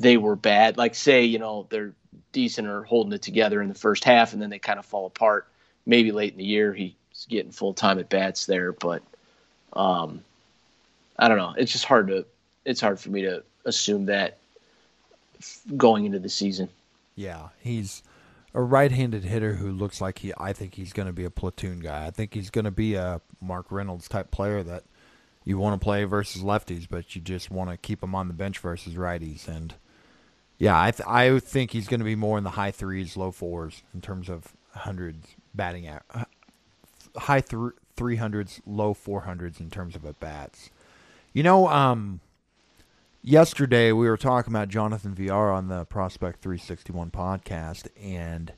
they were bad, like say you know they're decent or holding it together in the first half, and then they kind of fall apart. Maybe late in the year he's getting full time at bats there, but um, I don't know. It's just hard to. It's hard for me to assume that going into the season. Yeah, he's a right-handed hitter who looks like he. I think he's going to be a platoon guy. I think he's going to be a Mark Reynolds type player that you want to play versus lefties, but you just want to keep him on the bench versus righties. And yeah, I th- I think he's going to be more in the high threes, low fours in terms of hundreds batting at high th- 300s, low 400s in terms of at bats. You know, um, yesterday we were talking about Jonathan Villar on the Prospect 361 podcast, and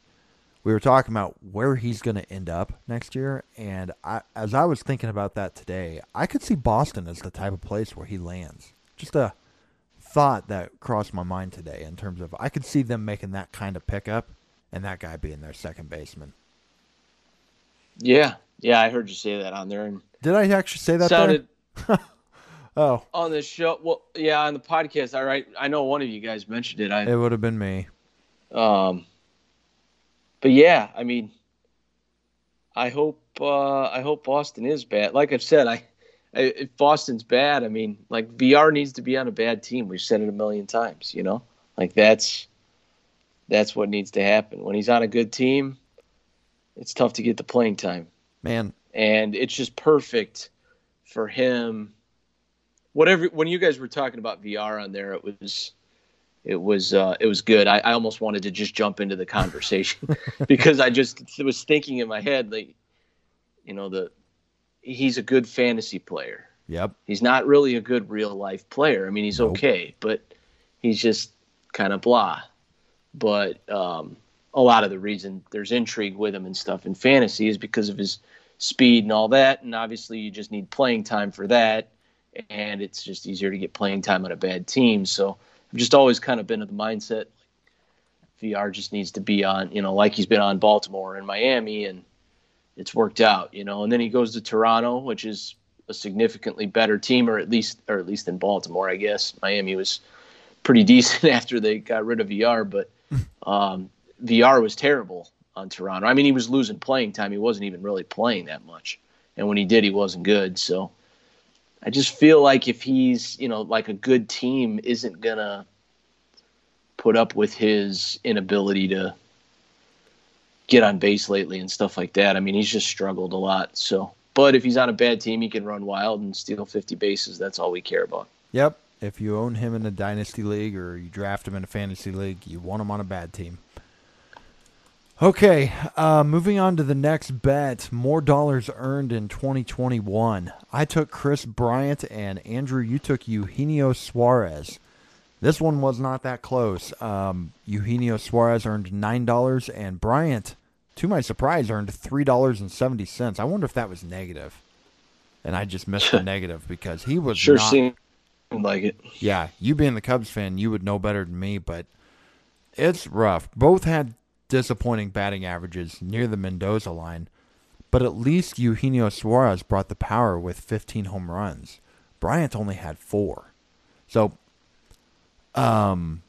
we were talking about where he's going to end up next year. And I, as I was thinking about that today, I could see Boston as the type of place where he lands. Just a thought that crossed my mind today in terms of I could see them making that kind of pickup and that guy being their second baseman. Yeah, yeah, I heard you say that on there. And Did I actually say that? sounded *laughs* oh, on the show. Well, yeah, on the podcast. All right, I know one of you guys mentioned it. I it would have been me. um, but yeah, I mean, I hope uh, I hope Boston is bad. Like I've said, I, I if Boston's bad, I mean, like Villar needs to be on a bad team. We've said it a million times. You know, like that's that's what needs to happen. When he's on a good team, it's tough to get the playing time Man, and it's just perfect for him. Whatever when you guys were talking about Villar on there, it was it was uh, it was good. I, I almost wanted to just jump into the conversation *laughs* because I just was thinking in my head like, you know, the he's a good fantasy player. Yep. He's not really a good real life player. I mean, he's Nope. okay, but he's just kind of blah. But um, a lot of the reason there's intrigue with him and stuff in fantasy is because of his speed and all that. And obviously, you just need playing time for that. And it's just easier to get playing time on a bad team. So I've just always kind of been of the mindset Villar just needs to be on, you know, like he's been on Baltimore and Miami, and it's worked out, you know. And then he goes to Toronto, which is a significantly better team, or at least, or at least in Baltimore, I guess. Miami was pretty *laughs* decent after they got rid of Villar, but *laughs* um, Villar was terrible on Toronto. I mean, he was losing playing time. He wasn't even really playing that much, and when he did, he wasn't good. So I just feel like if he's, you know, like a good team isn't gonna put up with his inability to get on base lately and stuff like that. I mean, he's just struggled a lot. So, but if he's on a bad team, he can run wild and steal 50 bases. That's all we care about. Yep. If you own him in a dynasty league or you draft him in a fantasy league, you want him on a bad team. Okay, uh, moving on to the next bet. More dollars earned in 2021. I took Kris Bryant and Andrew. You took Eugenio Suarez. This one was not that close. Um, Eugenio Suarez earned nine dollars, and Bryant, to my surprise, earned three dollars and seventy cents. I wonder if that was negative, and I just missed the *laughs* negative because he was Sure not, seemed like it. Yeah, you being the Cubs fan, you would know better than me, but it's rough. Both had disappointing batting averages near the Mendoza line, but at least Eugenio Suarez brought the power with 15 home runs. Bryant only had four. So, um,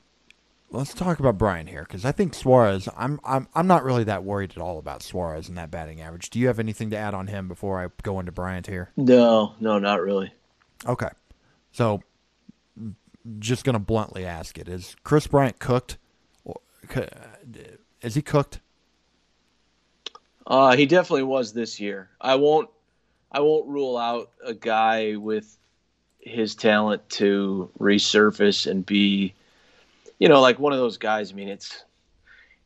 let's talk about Bryant here because I think Suarez. I'm I'm I'm not really that worried at all about Suarez and that batting average. Do you have anything to add on him before I go into Bryant here? No, no, not really. Okay. So, just going to bluntly ask it is Kris Bryant cooked? Is he cooked? Uh, he definitely was this year. I won't, I won't rule out a guy with his talent to resurface and be, you know, like one of those guys. I mean, it's,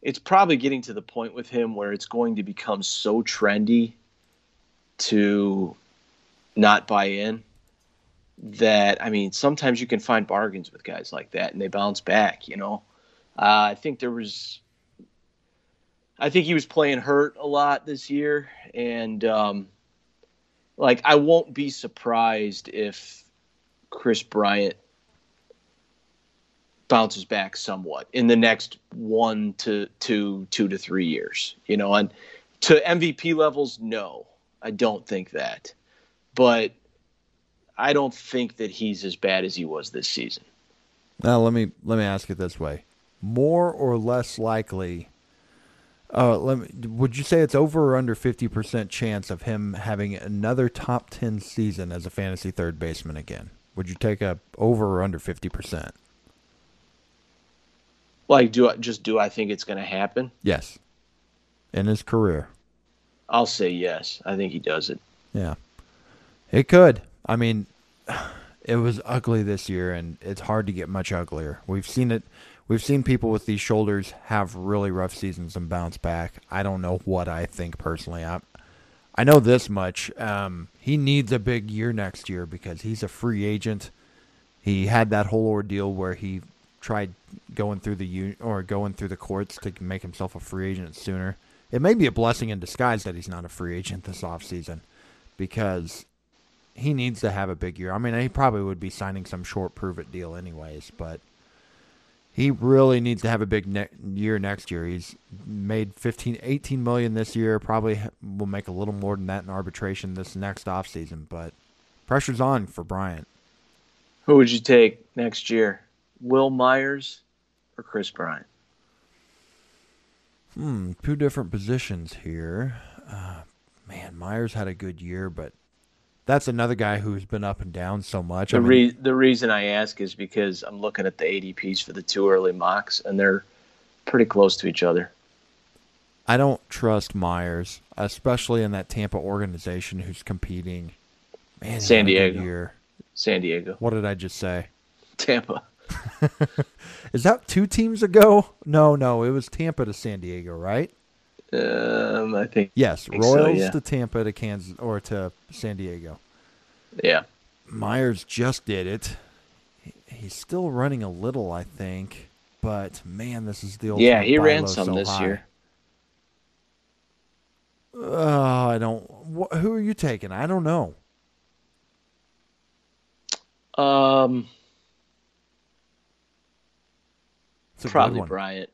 it's probably getting to the point with him where it's going to become so trendy to not buy in that I mean, sometimes you can find bargains with guys like that, and they bounce back. You know, uh, I think there was, I think he was playing hurt a lot this year, and um, like I won't be surprised if Kris Bryant bounces back somewhat in the next one to two, two to three years. You know, and to MVP levels, no, I don't think that, but I don't think that he's as bad as he was this season. Now let me let me ask it this way: more or less likely? Uh, let me. Would you say it's over or under fifty percent chance of him having another top ten season as a fantasy third baseman again? Would you take a over or under fifty percent? Like, do I just do I think it's going to happen? Yes. In his career. I'll say yes. I think he does it. Yeah. It could. I mean, *sighs* it was ugly this year, and it's hard to get much uglier. We've seen it. We've seen people with these shoulders have really rough seasons and bounce back. I don't know what I think personally. I, I know this much. Um, he needs a big year next year because he's a free agent. He had that whole ordeal where he tried going through the or going through the courts to make himself a free agent sooner. It may be a blessing in disguise that he's not a free agent this offseason because he needs to have a big year. I mean, he probably would be signing some short prove it deal anyways, but he really needs to have a big ne- year next year. He's made 15 18 million this year, probably will make a little more than that in arbitration this next offseason, but pressure's on for Bryant. Who would you take next year? Wil Myers or Kris Bryant? Hmm, two different positions here. Uh, man, Myers had a good year, but that's another guy who's been up and down so much. The I mean, re- the reason I ask is because I'm looking at the ADPs for the two early mocks, and they're pretty close to each other. I don't trust Myers, especially in that Tampa organization who's competing. Man, San had a good Diego. San Diego, What did I just say? Tampa. *laughs* Is that two teams ago? No, no, it was Tampa to San Diego, right? Um, I think. Yes, Think so, Royals yeah. to Tampa to Kansas or to San Diego. Yeah. Myers just did it. He's still running a little, I think, but man, this is the old. Yeah, he ran some this year. Oh, I don't. Wh- who are you taking? I don't know. Um, It's a good probably. Bryant.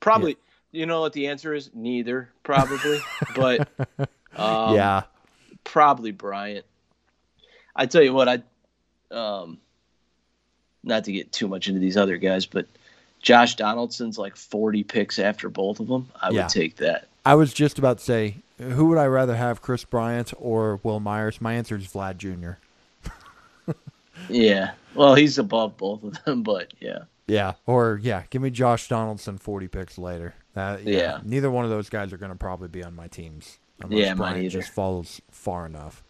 Probably. You know what the answer is? Neither. Probably, but *laughs* um, yeah, probably Bryant. I tell you what, I um, not to get too much into these other guys, but Josh Donaldson's like 40 picks after both of them. I Yeah. would take that. I was just about to say, who would I rather have, Kris Bryant or Wil Myers? My answer is Vlad Jr. *laughs* Yeah. Well, he's above both of them, but yeah. Yeah, or yeah, give me Josh Donaldson forty picks later. That, yeah, Yeah. neither one of those guys are going to probably be on my teams. Unless Yeah, mine either. just falls far enough.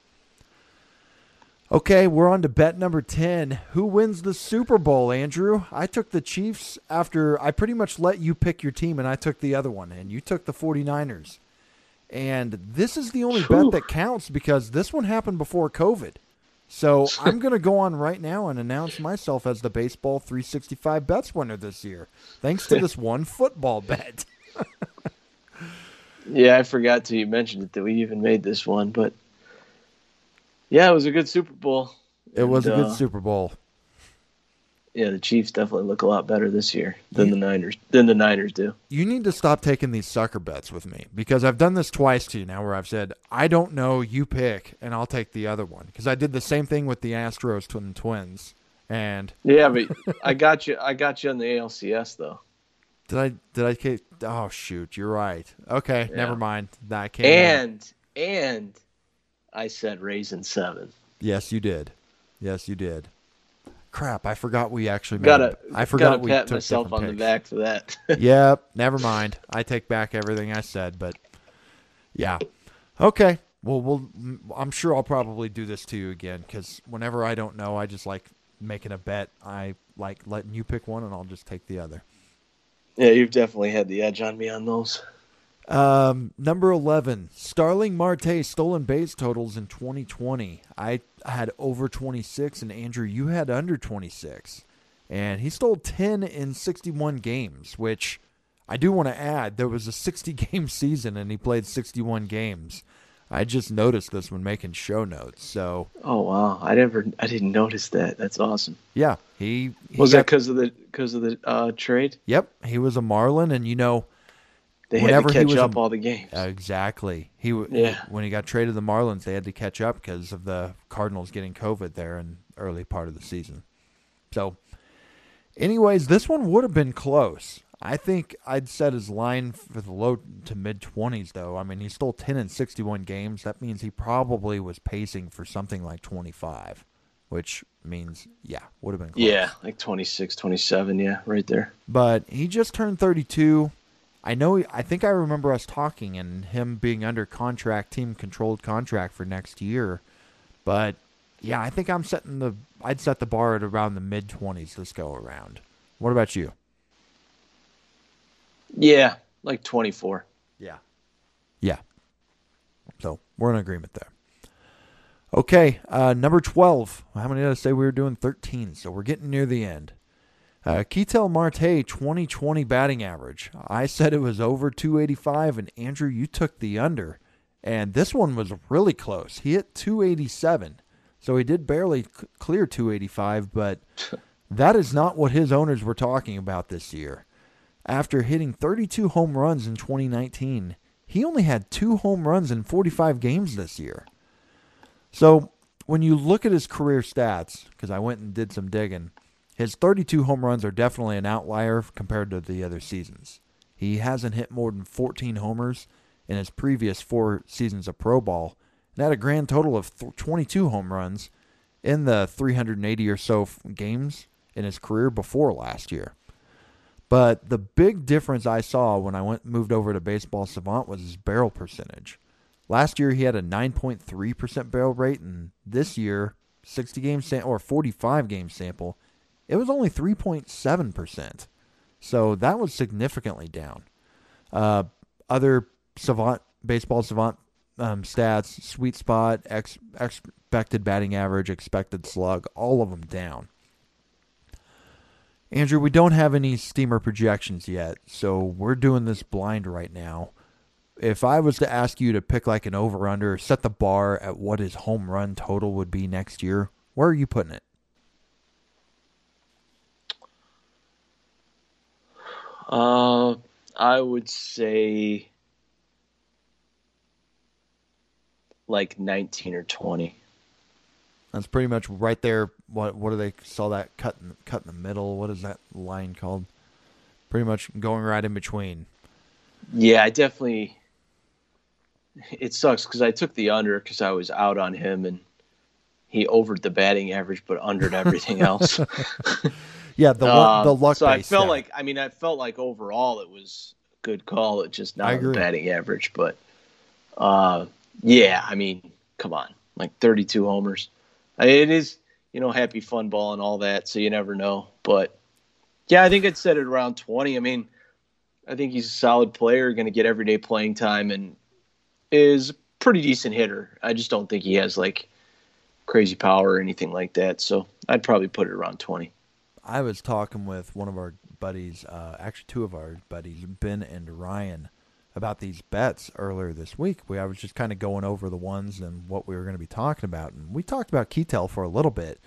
Okay, we're on to bet number 10. Who wins the Super Bowl, Andrew? I took the Chiefs after I pretty much let you pick your team, and I took the other one, and you took the 49ers. And this is the only Whew. bet that counts because this one happened before COVID. *laughs* So I'm going to go on right now and announce myself as the Baseball 365 bets winner this year, thanks to this one football bet. *laughs* yeah, I forgot to you mentioned it that we even made this one, but yeah, it was a good Super Bowl. It and, was a good uh, Super Bowl yeah, the Chiefs definitely look a lot better this year than the Niners than the Niners do. You need to stop taking these sucker bets with me because I've done this twice to you now, where I've said I don't know, you pick, and I'll take the other one because I did the same thing with the Astros twin twins, and yeah, but *laughs* I got you, I got you on the ALCS though. Did I? Did I? Oh shoot, you're right. Okay, yeah. never mind. That came and out. and I said Rays in seven. Yes, you did. Yes, you did crap! I forgot we actually got to I forgot gotta we pat myself on picks. the back for that. *laughs* yep, never mind. I take back everything I said, but yeah, okay. Well, we'll. I'm sure I'll probably do this to you again because whenever I don't know, I just like making a bet. I like letting you pick one, and I'll just take the other. Yeah, you've definitely had the edge on me on those. Um, number 11, Starling Marte stolen base totals in 2020. I had over 26, and Andrew, you had under 26. And he stole 10 in 61 games, which I do want to add there was a 60 *laughs* game season, and he played 61 games. I just noticed this when making show notes. So. Oh wow! I never, I didn't notice that. That's awesome. Yeah, he, he was got, that because of the because of the uh, trade. Yep, he was a Marlin, and you know, they Whenever had to catch up a, all the games. Exactly. He yeah. When he got traded to the Marlins, they had to catch up because of the Cardinals getting COVID there in early part of the season. So, anyways, this one would have been close. I think I'd set his line for the low to mid 20s, though. I mean, he stole 10 in 61 games. That means he probably was pacing for something like 25, which means, yeah, would have been close. Yeah, like 26, 27. Yeah, right there. But he just turned 32. I know. I think I remember us talking and him being under contract, team controlled contract for next year. But yeah, I think I'm setting the. I'd set the bar at around the mid twenties this go around. What about you? Yeah, like twenty four. Yeah. Yeah. So we're in agreement there. Okay, uh, number twelve. How many did I say we were doing? Thirteen. So we're getting near the end. Uh, Ketel Marte 2020 batting average. I said it was over 285, and Andrew, you took the under. And this one was really close. He hit 287. So he did barely clear 285, but *laughs* that is not what his owners were talking about this year. After hitting 32 home runs in 2019, he only had two home runs in 45 games this year. So when you look at his career stats, because I went and did some digging, his 32 home runs are definitely an outlier compared to the other seasons. He hasn't hit more than 14 homers in his previous four seasons of Pro Ball and had a grand total of 22 home runs in the 380 or so games in his career before last year. But the big difference I saw when I went moved over to Baseball Savant was his barrel percentage. Last year he had a 9.3% barrel rate, and this year, 60 game or 45 game sample, it was only 3.7%. So that was significantly down. Uh, other savant baseball savant um, stats, sweet spot, ex, expected batting average, expected slug, all of them down. Andrew, we don't have any steamer projections yet, so we're doing this blind right now. If I was to ask you to pick like an over under, set the bar at what his home run total would be next year, where are you putting it? Uh, I would say like 19 or 20. That's pretty much right there. What what do they saw that cut in, cut in the middle? What is that line called? Pretty much going right in between. Yeah, I definitely. It sucks because I took the under because I was out on him and he overed the batting average but undered everything *laughs* else. *laughs* Yeah, the um, the luck. So I felt like I mean I felt like overall it was a good call. It just not a batting average, but uh, yeah, I mean, come on, like 32 homers. I mean, it is you know happy fun ball and all that, so you never know. But yeah, I think I'd set it around 20. I mean, I think he's a solid player, going to get everyday playing time, and is a pretty decent hitter. I just don't think he has like crazy power or anything like that. So I'd probably put it around 20. I was talking with one of our buddies, uh, actually two of our buddies, Ben and Ryan, about these bets earlier this week. We I was just kind of going over the ones and what we were going to be talking about, and we talked about Ketel for a little bit.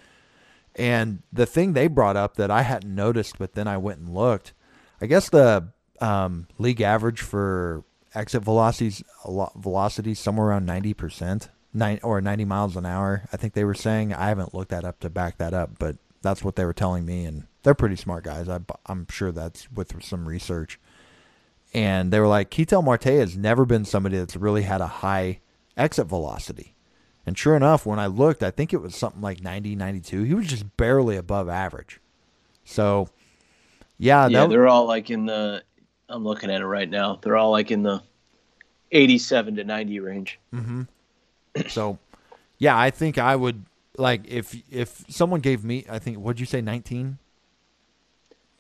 And the thing they brought up that I hadn't noticed, but then I went and looked. I guess the um, league average for exit velocities velocity somewhere around ninety percent, nine or ninety miles an hour. I think they were saying. I haven't looked that up to back that up, but that's what they were telling me, and they're pretty smart guys. I, I'm sure that's with some research and they were like, Ketel Marte has never been somebody that's really had a high exit velocity. And sure enough, when I looked, I think it was something like 90, 92. He was just barely above average. So, yeah. Yeah, they're all like in the, I'm looking at it right now. They're all like in the 87 to 90 range. Mm-hmm. So, yeah, I think I would, like, if if someone gave me, I think, what'd you say, 19?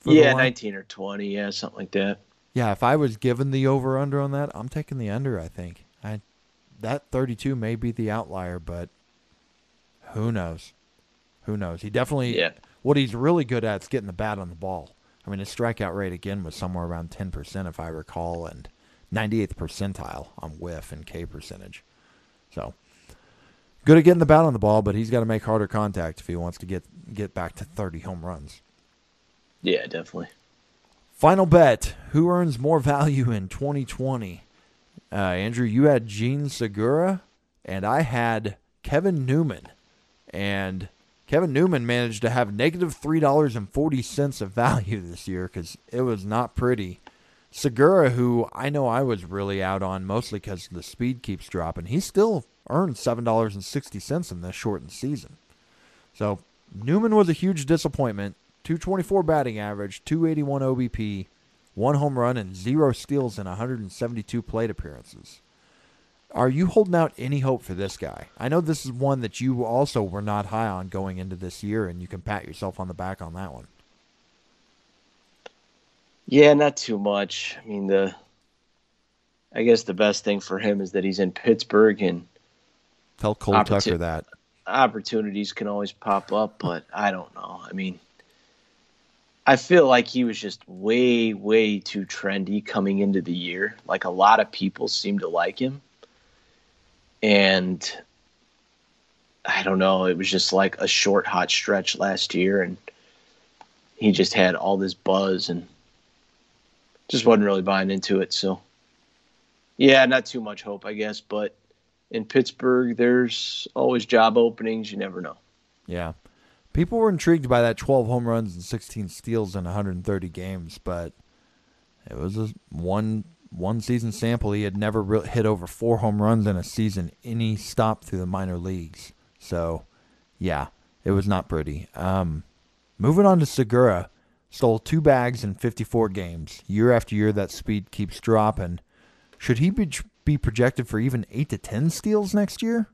Yeah, 19 or 20. Yeah, something like that. Yeah, if I was given the over under on that, I'm taking the under. I think I that 32 may be the outlier, but who knows? Who knows? He definitely yeah. What he's really good at is getting the bat on the ball. I mean, his strikeout rate again was somewhere around 10%, if I recall, and 98th percentile on whiff and K percentage. So good at getting the bat on the ball, but he's got to make harder contact if he wants to get get back to 30 home runs. Yeah, definitely. Final bet: Who earns more value in 2020? Uh, Andrew, you had Jean Segura, and I had Kevin Newman. And Kevin Newman managed to have negative three dollars and forty cents of value this year because it was not pretty. Segura, who I know I was really out on mostly because the speed keeps dropping, he still earned seven dollars and sixty cents in this shortened season. So Newman was a huge disappointment. 224 batting average, 281 OBP, one home run, and zero steals in 172 plate appearances. Are you holding out any hope for this guy? I know this is one that you also were not high on going into this year, and you can pat yourself on the back on that one. Yeah, not too much. I mean, the I guess the best thing for him is that he's in Pittsburgh and tell Cole Tucker that opportunities can always pop up, but I don't know. I mean, I feel like he was just way, way too trendy coming into the year. Like a lot of people seem to like him. And I don't know, it was just like a short, hot stretch last year. And he just had all this buzz and just wasn't really buying into it. So, yeah, not too much hope, I guess. But in Pittsburgh, there's always job openings. You never know. Yeah. People were intrigued by that 12 home runs and 16 steals in 130 games, but it was a one one season sample. He had never re- hit over four home runs in a season any stop through the minor leagues. So, yeah, it was not pretty. Um, moving on to Segura, stole two bags in 54 games. Year after year, that speed keeps dropping. Should he be, be projected for even eight to 10 steals next year?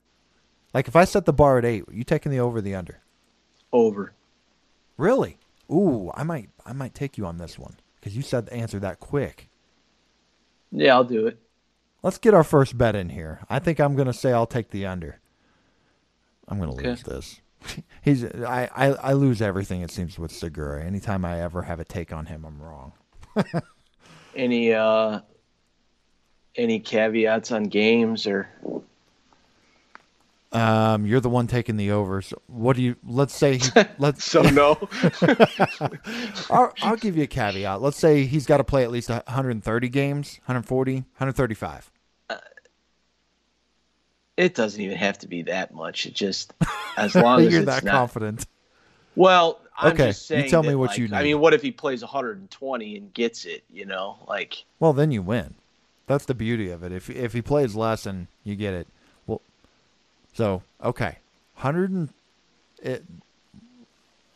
Like if I set the bar at eight, you taking the over the under? Over. Really? Ooh, I might I might take you on this one because you said the answer that quick. Yeah, I'll do it. Let's get our first bet in here. I think I'm going to say I'll take the under. I'm going to okay. lose this. *laughs* He's I, I I lose everything it seems with Segura. Anytime I ever have a take on him, I'm wrong. *laughs* any uh any caveats on games or um, you're the one taking the over. So what do you? Let's say he, *laughs* let's. so no. I'll, I'll, give you a caveat. Let's say he's got to play at least 130 games, 140, 135. It doesn't even have to be that much. It just *laughs* as long as you're that not, confident. Well, I'm okay. just saying. You tell that, me what like, you. Need. I mean, what if he plays 120 and gets it? You know, like. Well, then you win. That's the beauty of it. If if he plays less and you get it, well, so okay, hundred and it.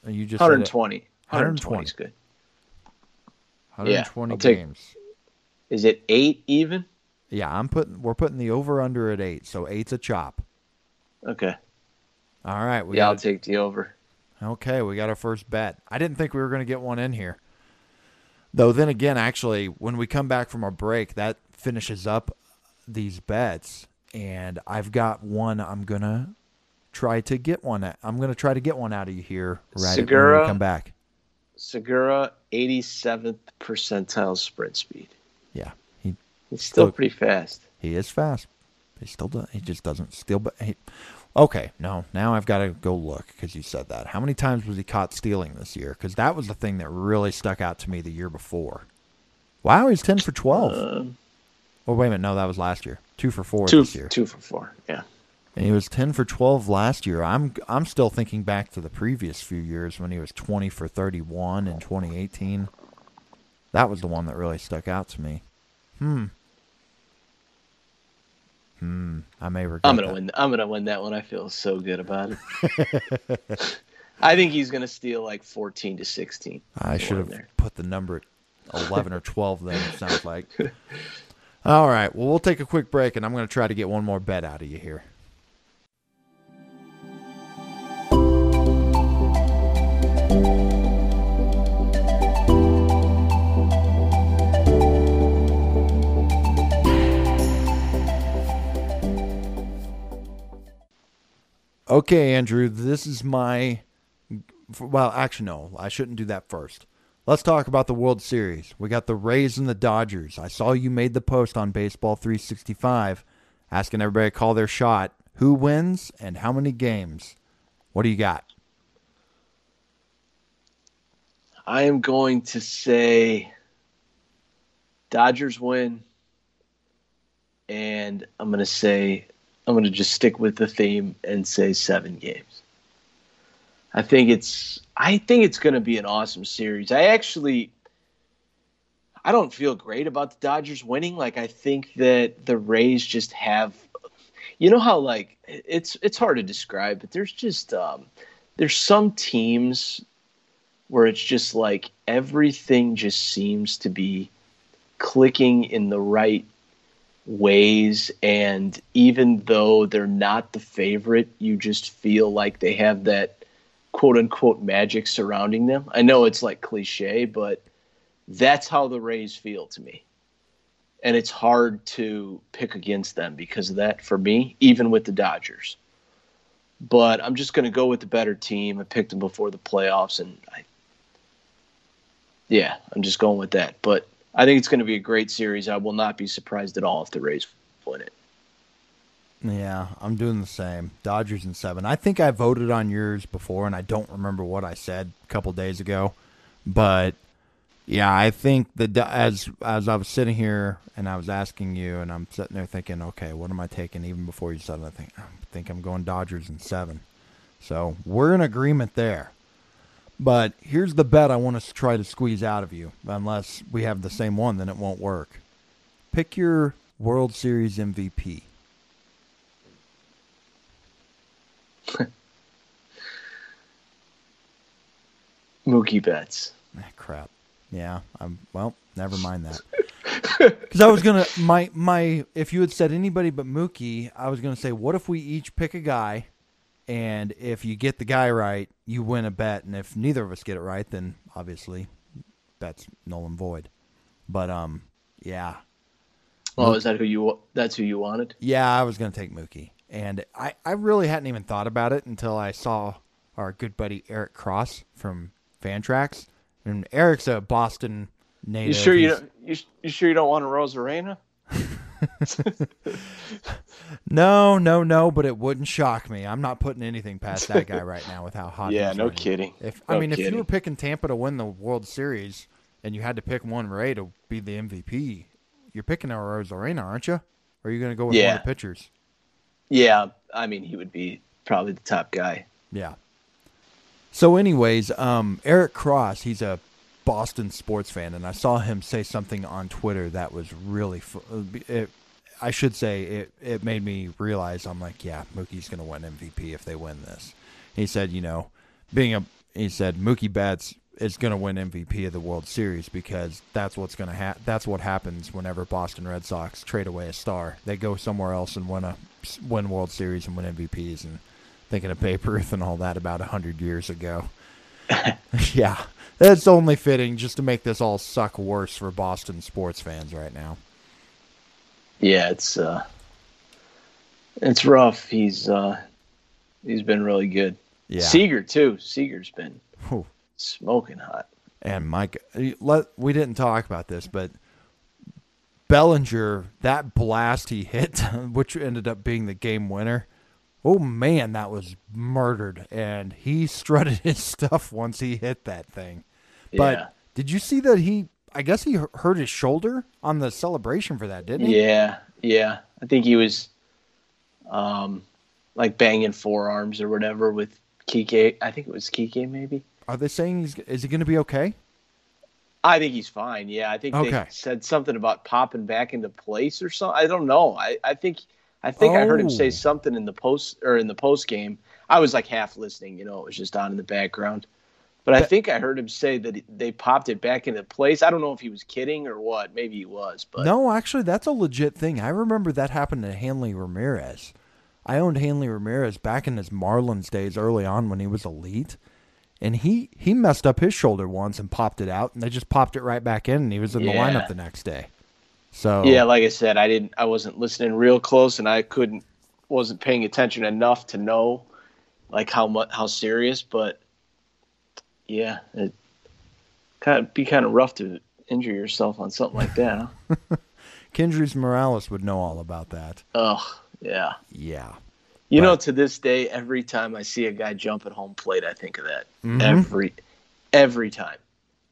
You just 120. 120 is good. 120 yeah, games. Take, is it eight even? Yeah, I'm putting. We're putting the over under at eight, so eight's a chop. Okay. All right. We yeah, got, I'll take the over. Okay, we got our first bet. I didn't think we were going to get one in here. Though then again, actually, when we come back from our break, that finishes up these bets and I've got one I'm gonna try to get one. At, I'm going to try to get one out of you here right Segura. when we come back. Segura, 87th percentile sprint speed. Yeah, he He's still Still- pretty fast. he is fast. He still does. He just doesn't steal. But he, okay, no. Now I've got to go look because you said that. How many times was he caught stealing this year? Because that was the thing that really stuck out to me the year before. Wow, he's ten for twelve. Um, oh wait a minute, no, that was last year. Two for four two, this year. two for four. Yeah. And he was 10 for 12 last year. I'm I'm still thinking back to the previous few years when he was 20 for 31 in 2018. That was the one that really stuck out to me. Hmm. Hmm. I may regret I'm gonna that. win. I'm gonna win that one. I feel so good about it. *laughs* I think he's gonna steal like 14 to 16. I should have there. put the number at 11 or 12 then, it sounds like. *laughs* All right. Well, we'll take a quick break, and I'm going to try to get one more bet out of you here. Okay, Andrew, this is my. Well, actually, no, I shouldn't do that first. Let's talk about the World Series. We got the Rays and the Dodgers. I saw you made the post on Baseball 365 asking everybody to call their shot. Who wins and how many games? What do you got? I am going to say Dodgers win, and I'm going to say I'm going to just stick with the theme and say seven games. I think it's I think it's going to be an awesome series. I actually I don't feel great about the Dodgers winning. Like I think that the Rays just have you know how like it's it's hard to describe, but there's just um there's some teams where it's just like everything just seems to be clicking in the right ways and even though they're not the favorite you just feel like they have that quote unquote magic surrounding them. I know it's like cliche but that's how the rays feel to me. And it's hard to pick against them because of that for me even with the dodgers. But i'm just going to go with the better team. I picked them before the playoffs and i yeah, I'm just going with that. But I think it's going to be a great series. I will not be surprised at all if the Rays win it. Yeah, I'm doing the same. Dodgers and seven. I think I voted on yours before, and I don't remember what I said a couple days ago. But yeah, I think the as as I was sitting here and I was asking you, and I'm sitting there thinking, okay, what am I taking? Even before you said it, I think I think I'm going Dodgers and seven. So we're in agreement there. But here's the bet I want to try to squeeze out of you. Unless we have the same one, then it won't work. Pick your World Series MVP. *laughs* Mookie Betts. Ah, crap. Yeah. I'm well. Never mind that. *laughs* Because I was gonna my my if you had said anybody but Mookie, I was gonna say, what if we each pick a guy, and if you get the guy right, you win a bet, and if neither of us get it right, then obviously, bet's null and void. But um, yeah, Oh, is that who you? That's who you wanted. yeah, I was gonna take Mookie, and I I really hadn't even thought about it until I saw our good buddy Eric Cross from Fantrax, and Eric's a Boston native. You sure you don't? You, you sure you don't want Arozarena? *laughs* No, no, no, but it wouldn't shock me. I'm not putting anything past that guy right now with how *laughs* hot. Yeah, no running. kidding. If I No mean, if you were picking Tampa to win the World Series and you had to pick one Ray to be the MVP, you're picking Arena, aren't you? Or are you going to go with one Yeah. of the pitchers? Yeah, I mean he would be probably the top guy. Yeah. So, anyways, um, Eric Cross, he's a Boston sports fan, and I saw him say something on Twitter that was really. Uh, it, I should say it. It made me realize I'm like, yeah, Mookie's going to win MVP if they win this. He said, you know, being a, he said Mookie Betts is going to win MVP of the World Series because that's what's going to happen. That's what happens whenever Boston Red Sox trade away a star. They go somewhere else and win a win World Series and win MVPs and thinking of Babe Ruth *laughs* and all that about a hundred years ago. *laughs* yeah, that's only fitting just to make this all suck worse for Boston sports fans right now. Yeah, it's uh, it's rough. He's uh, he's been really good. Yeah. Seager too. Seager's been Whew. smoking hot. And Mike, let we didn't talk about this, but Bellinger, that blast he hit, *laughs* which ended up being the game winner. Oh man, that was murdered, and he *laughs* strutted his stuff once he hit that thing. But Yeah. did you see that he? I guess he hurt his shoulder on the celebration for that, didn't he? Yeah, yeah. I think he was um like banging forearms or whatever with Kike. I think it was Kike maybe. Are they saying he's is he going to be okay? I think he's fine. Yeah, I think Okay. they said something about popping back into place or something. I don't know. I, I think I think I heard him Oh. say something in the post or in the post game. I was like half listening, you know, it was just on in the background. But I think I heard him say that they popped it back into place. I don't know if he was kidding or what. Maybe he was, but No, actually, that's a legit thing. I remember that happened to Hanley Ramirez. I owned Hanley Ramirez back in his Marlins days early on when he was elite. And he, he messed up his shoulder once and popped it out, and they just popped it right back in, and he was in the lineup the next day. So Yeah, like I said, I didn't. I wasn't listening real close, and I couldn't, wasn't paying attention enough to know, like how much how serious. But yeah, it kind of be kind of rough to injure yourself on something like that. Huh? *laughs* Kendrys Morales would know all about that. oh yeah. Yeah. You know, to this day, every time I see a guy jump at home plate, I think of that. Mhm. Every every time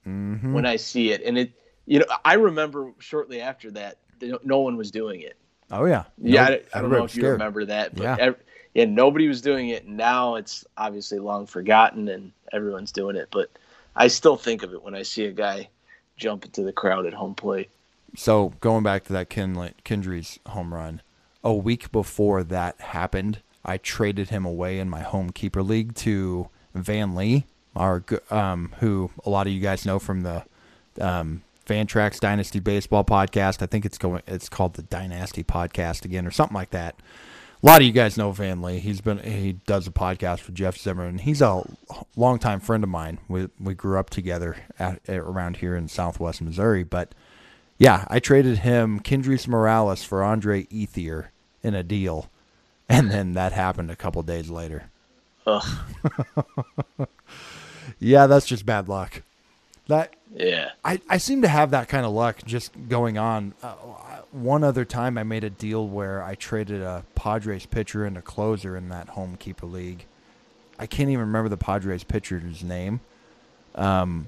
hmm when I see it, and it, you know, I remember shortly after that, no- one was doing it. Oh yeah. Yeah. I, I don't know if you remember that, but Yeah. ev- yeah, nobody was doing it. Now it's obviously long forgotten, and everyone's doing it. But I still think of it when I see a guy jump into the crowd at home plate. So going back to that Ken Kendrys' home run, a week before that happened, I traded him away in my home keeper league to Van Lee, our um, who a lot of you guys know from the um, Fantrax Dynasty Baseball podcast. I think it's going. It's called the Dynasty Podcast again, or something like that. A lot of you guys know Van Lee. He's been he does a podcast with Jeff Zimmerman. he's a longtime friend of mine. We we grew up together at, around here in Southwest Missouri, but. Yeah, I traded him Kendrys Morales for Andre Ethier in a deal, and then that happened a couple days later. Ugh, *laughs* Yeah, that's just bad luck. That yeah, I, I seem to have that kind of luck just going on. Uh, one other time I made a deal where I traded a Padres pitcher and a closer in that home keeper league. I can't even remember the Padres pitcher's name. Um,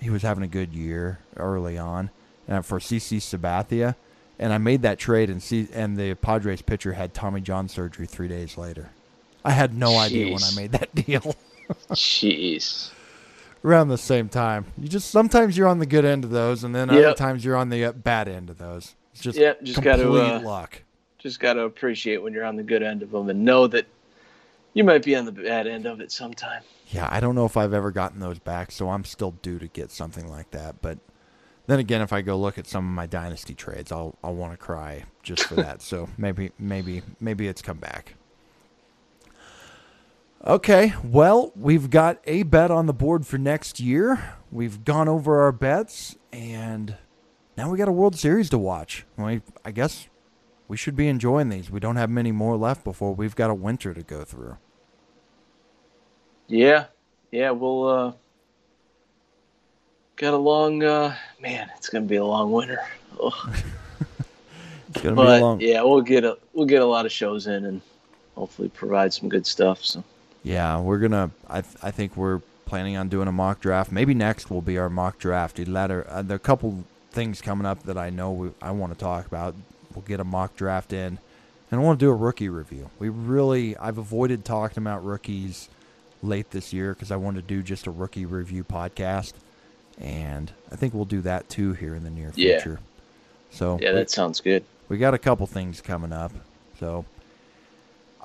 he was having a good year early on, and for CC Sabathia, and I made that trade, and C, and the Padres pitcher had Tommy John surgery three days later. I had no idea when I made that *laughs* deal. jeez. Around the same time. You just sometimes you're on the good end of those, and then other times you're on the uh, bad end of those. It's just Yep, just gotta, complete uh, luck. Just got to appreciate when you're on the good end of them, and know that you might be on the bad end of it sometime. Yeah, I don't know if I've ever gotten those back, so I'm still due to get something like that. But then again, if I go look at some of my dynasty trades, I'll I'll want to cry just for that. *laughs* so maybe maybe maybe it's come back. Okay, well, we've got a bet on the board for next year. We've gone over our bets, and now we got a World Series to watch. We, I guess we should be enjoying these. We don't have many more left before we've got a winter to go through. Yeah, yeah, we'll uh, got a long uh, man. It's gonna be a long winter. *laughs* It's gonna be but long. yeah, we'll get a we'll get a lot of shows in and hopefully provide some good stuff. So Yeah, we're gonna. I th- I think we're planning on doing a mock draft. Maybe next will be our mock draft. Later, uh, there are a couple things coming up that I know we, I want to talk about. We'll get a mock draft in, and I want to do a rookie review. We really, I've avoided talking about rookies late this year because I want to do just a rookie review podcast, and I think we'll do that too here in the near future. Yeah. So yeah, we- that sounds good. we got a couple things coming up. So,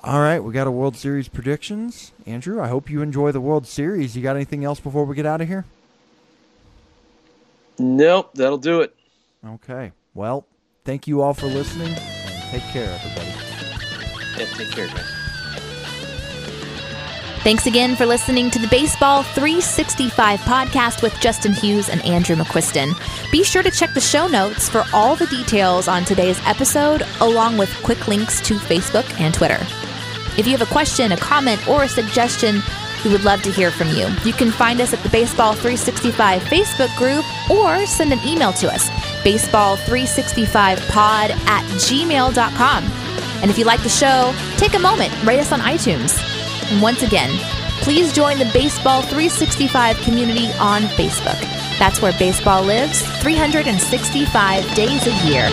all right, we got a World Series predictions. Andrew, I hope you enjoy the World Series. You got anything else before we get out of here? Nope, that'll do it. Okay. Well, thank you all for listening, take care, everybody. Yeah, take care, guys. Thanks again for listening to the Baseball 365 podcast with Justin Hughes and Andrew McQuiston. Be sure to check the show notes for all the details on today's episode, along with quick links to Facebook and Twitter. If you have a question, a comment, or a suggestion, we would love to hear from you. You can find us at the Baseball 365 Facebook group or send an email to us, baseball365pod at gmail.com. And if you like the show, take a moment, rate us on iTunes. And once again, please join the Baseball 365 community on Facebook. That's where baseball lives 365 days a year.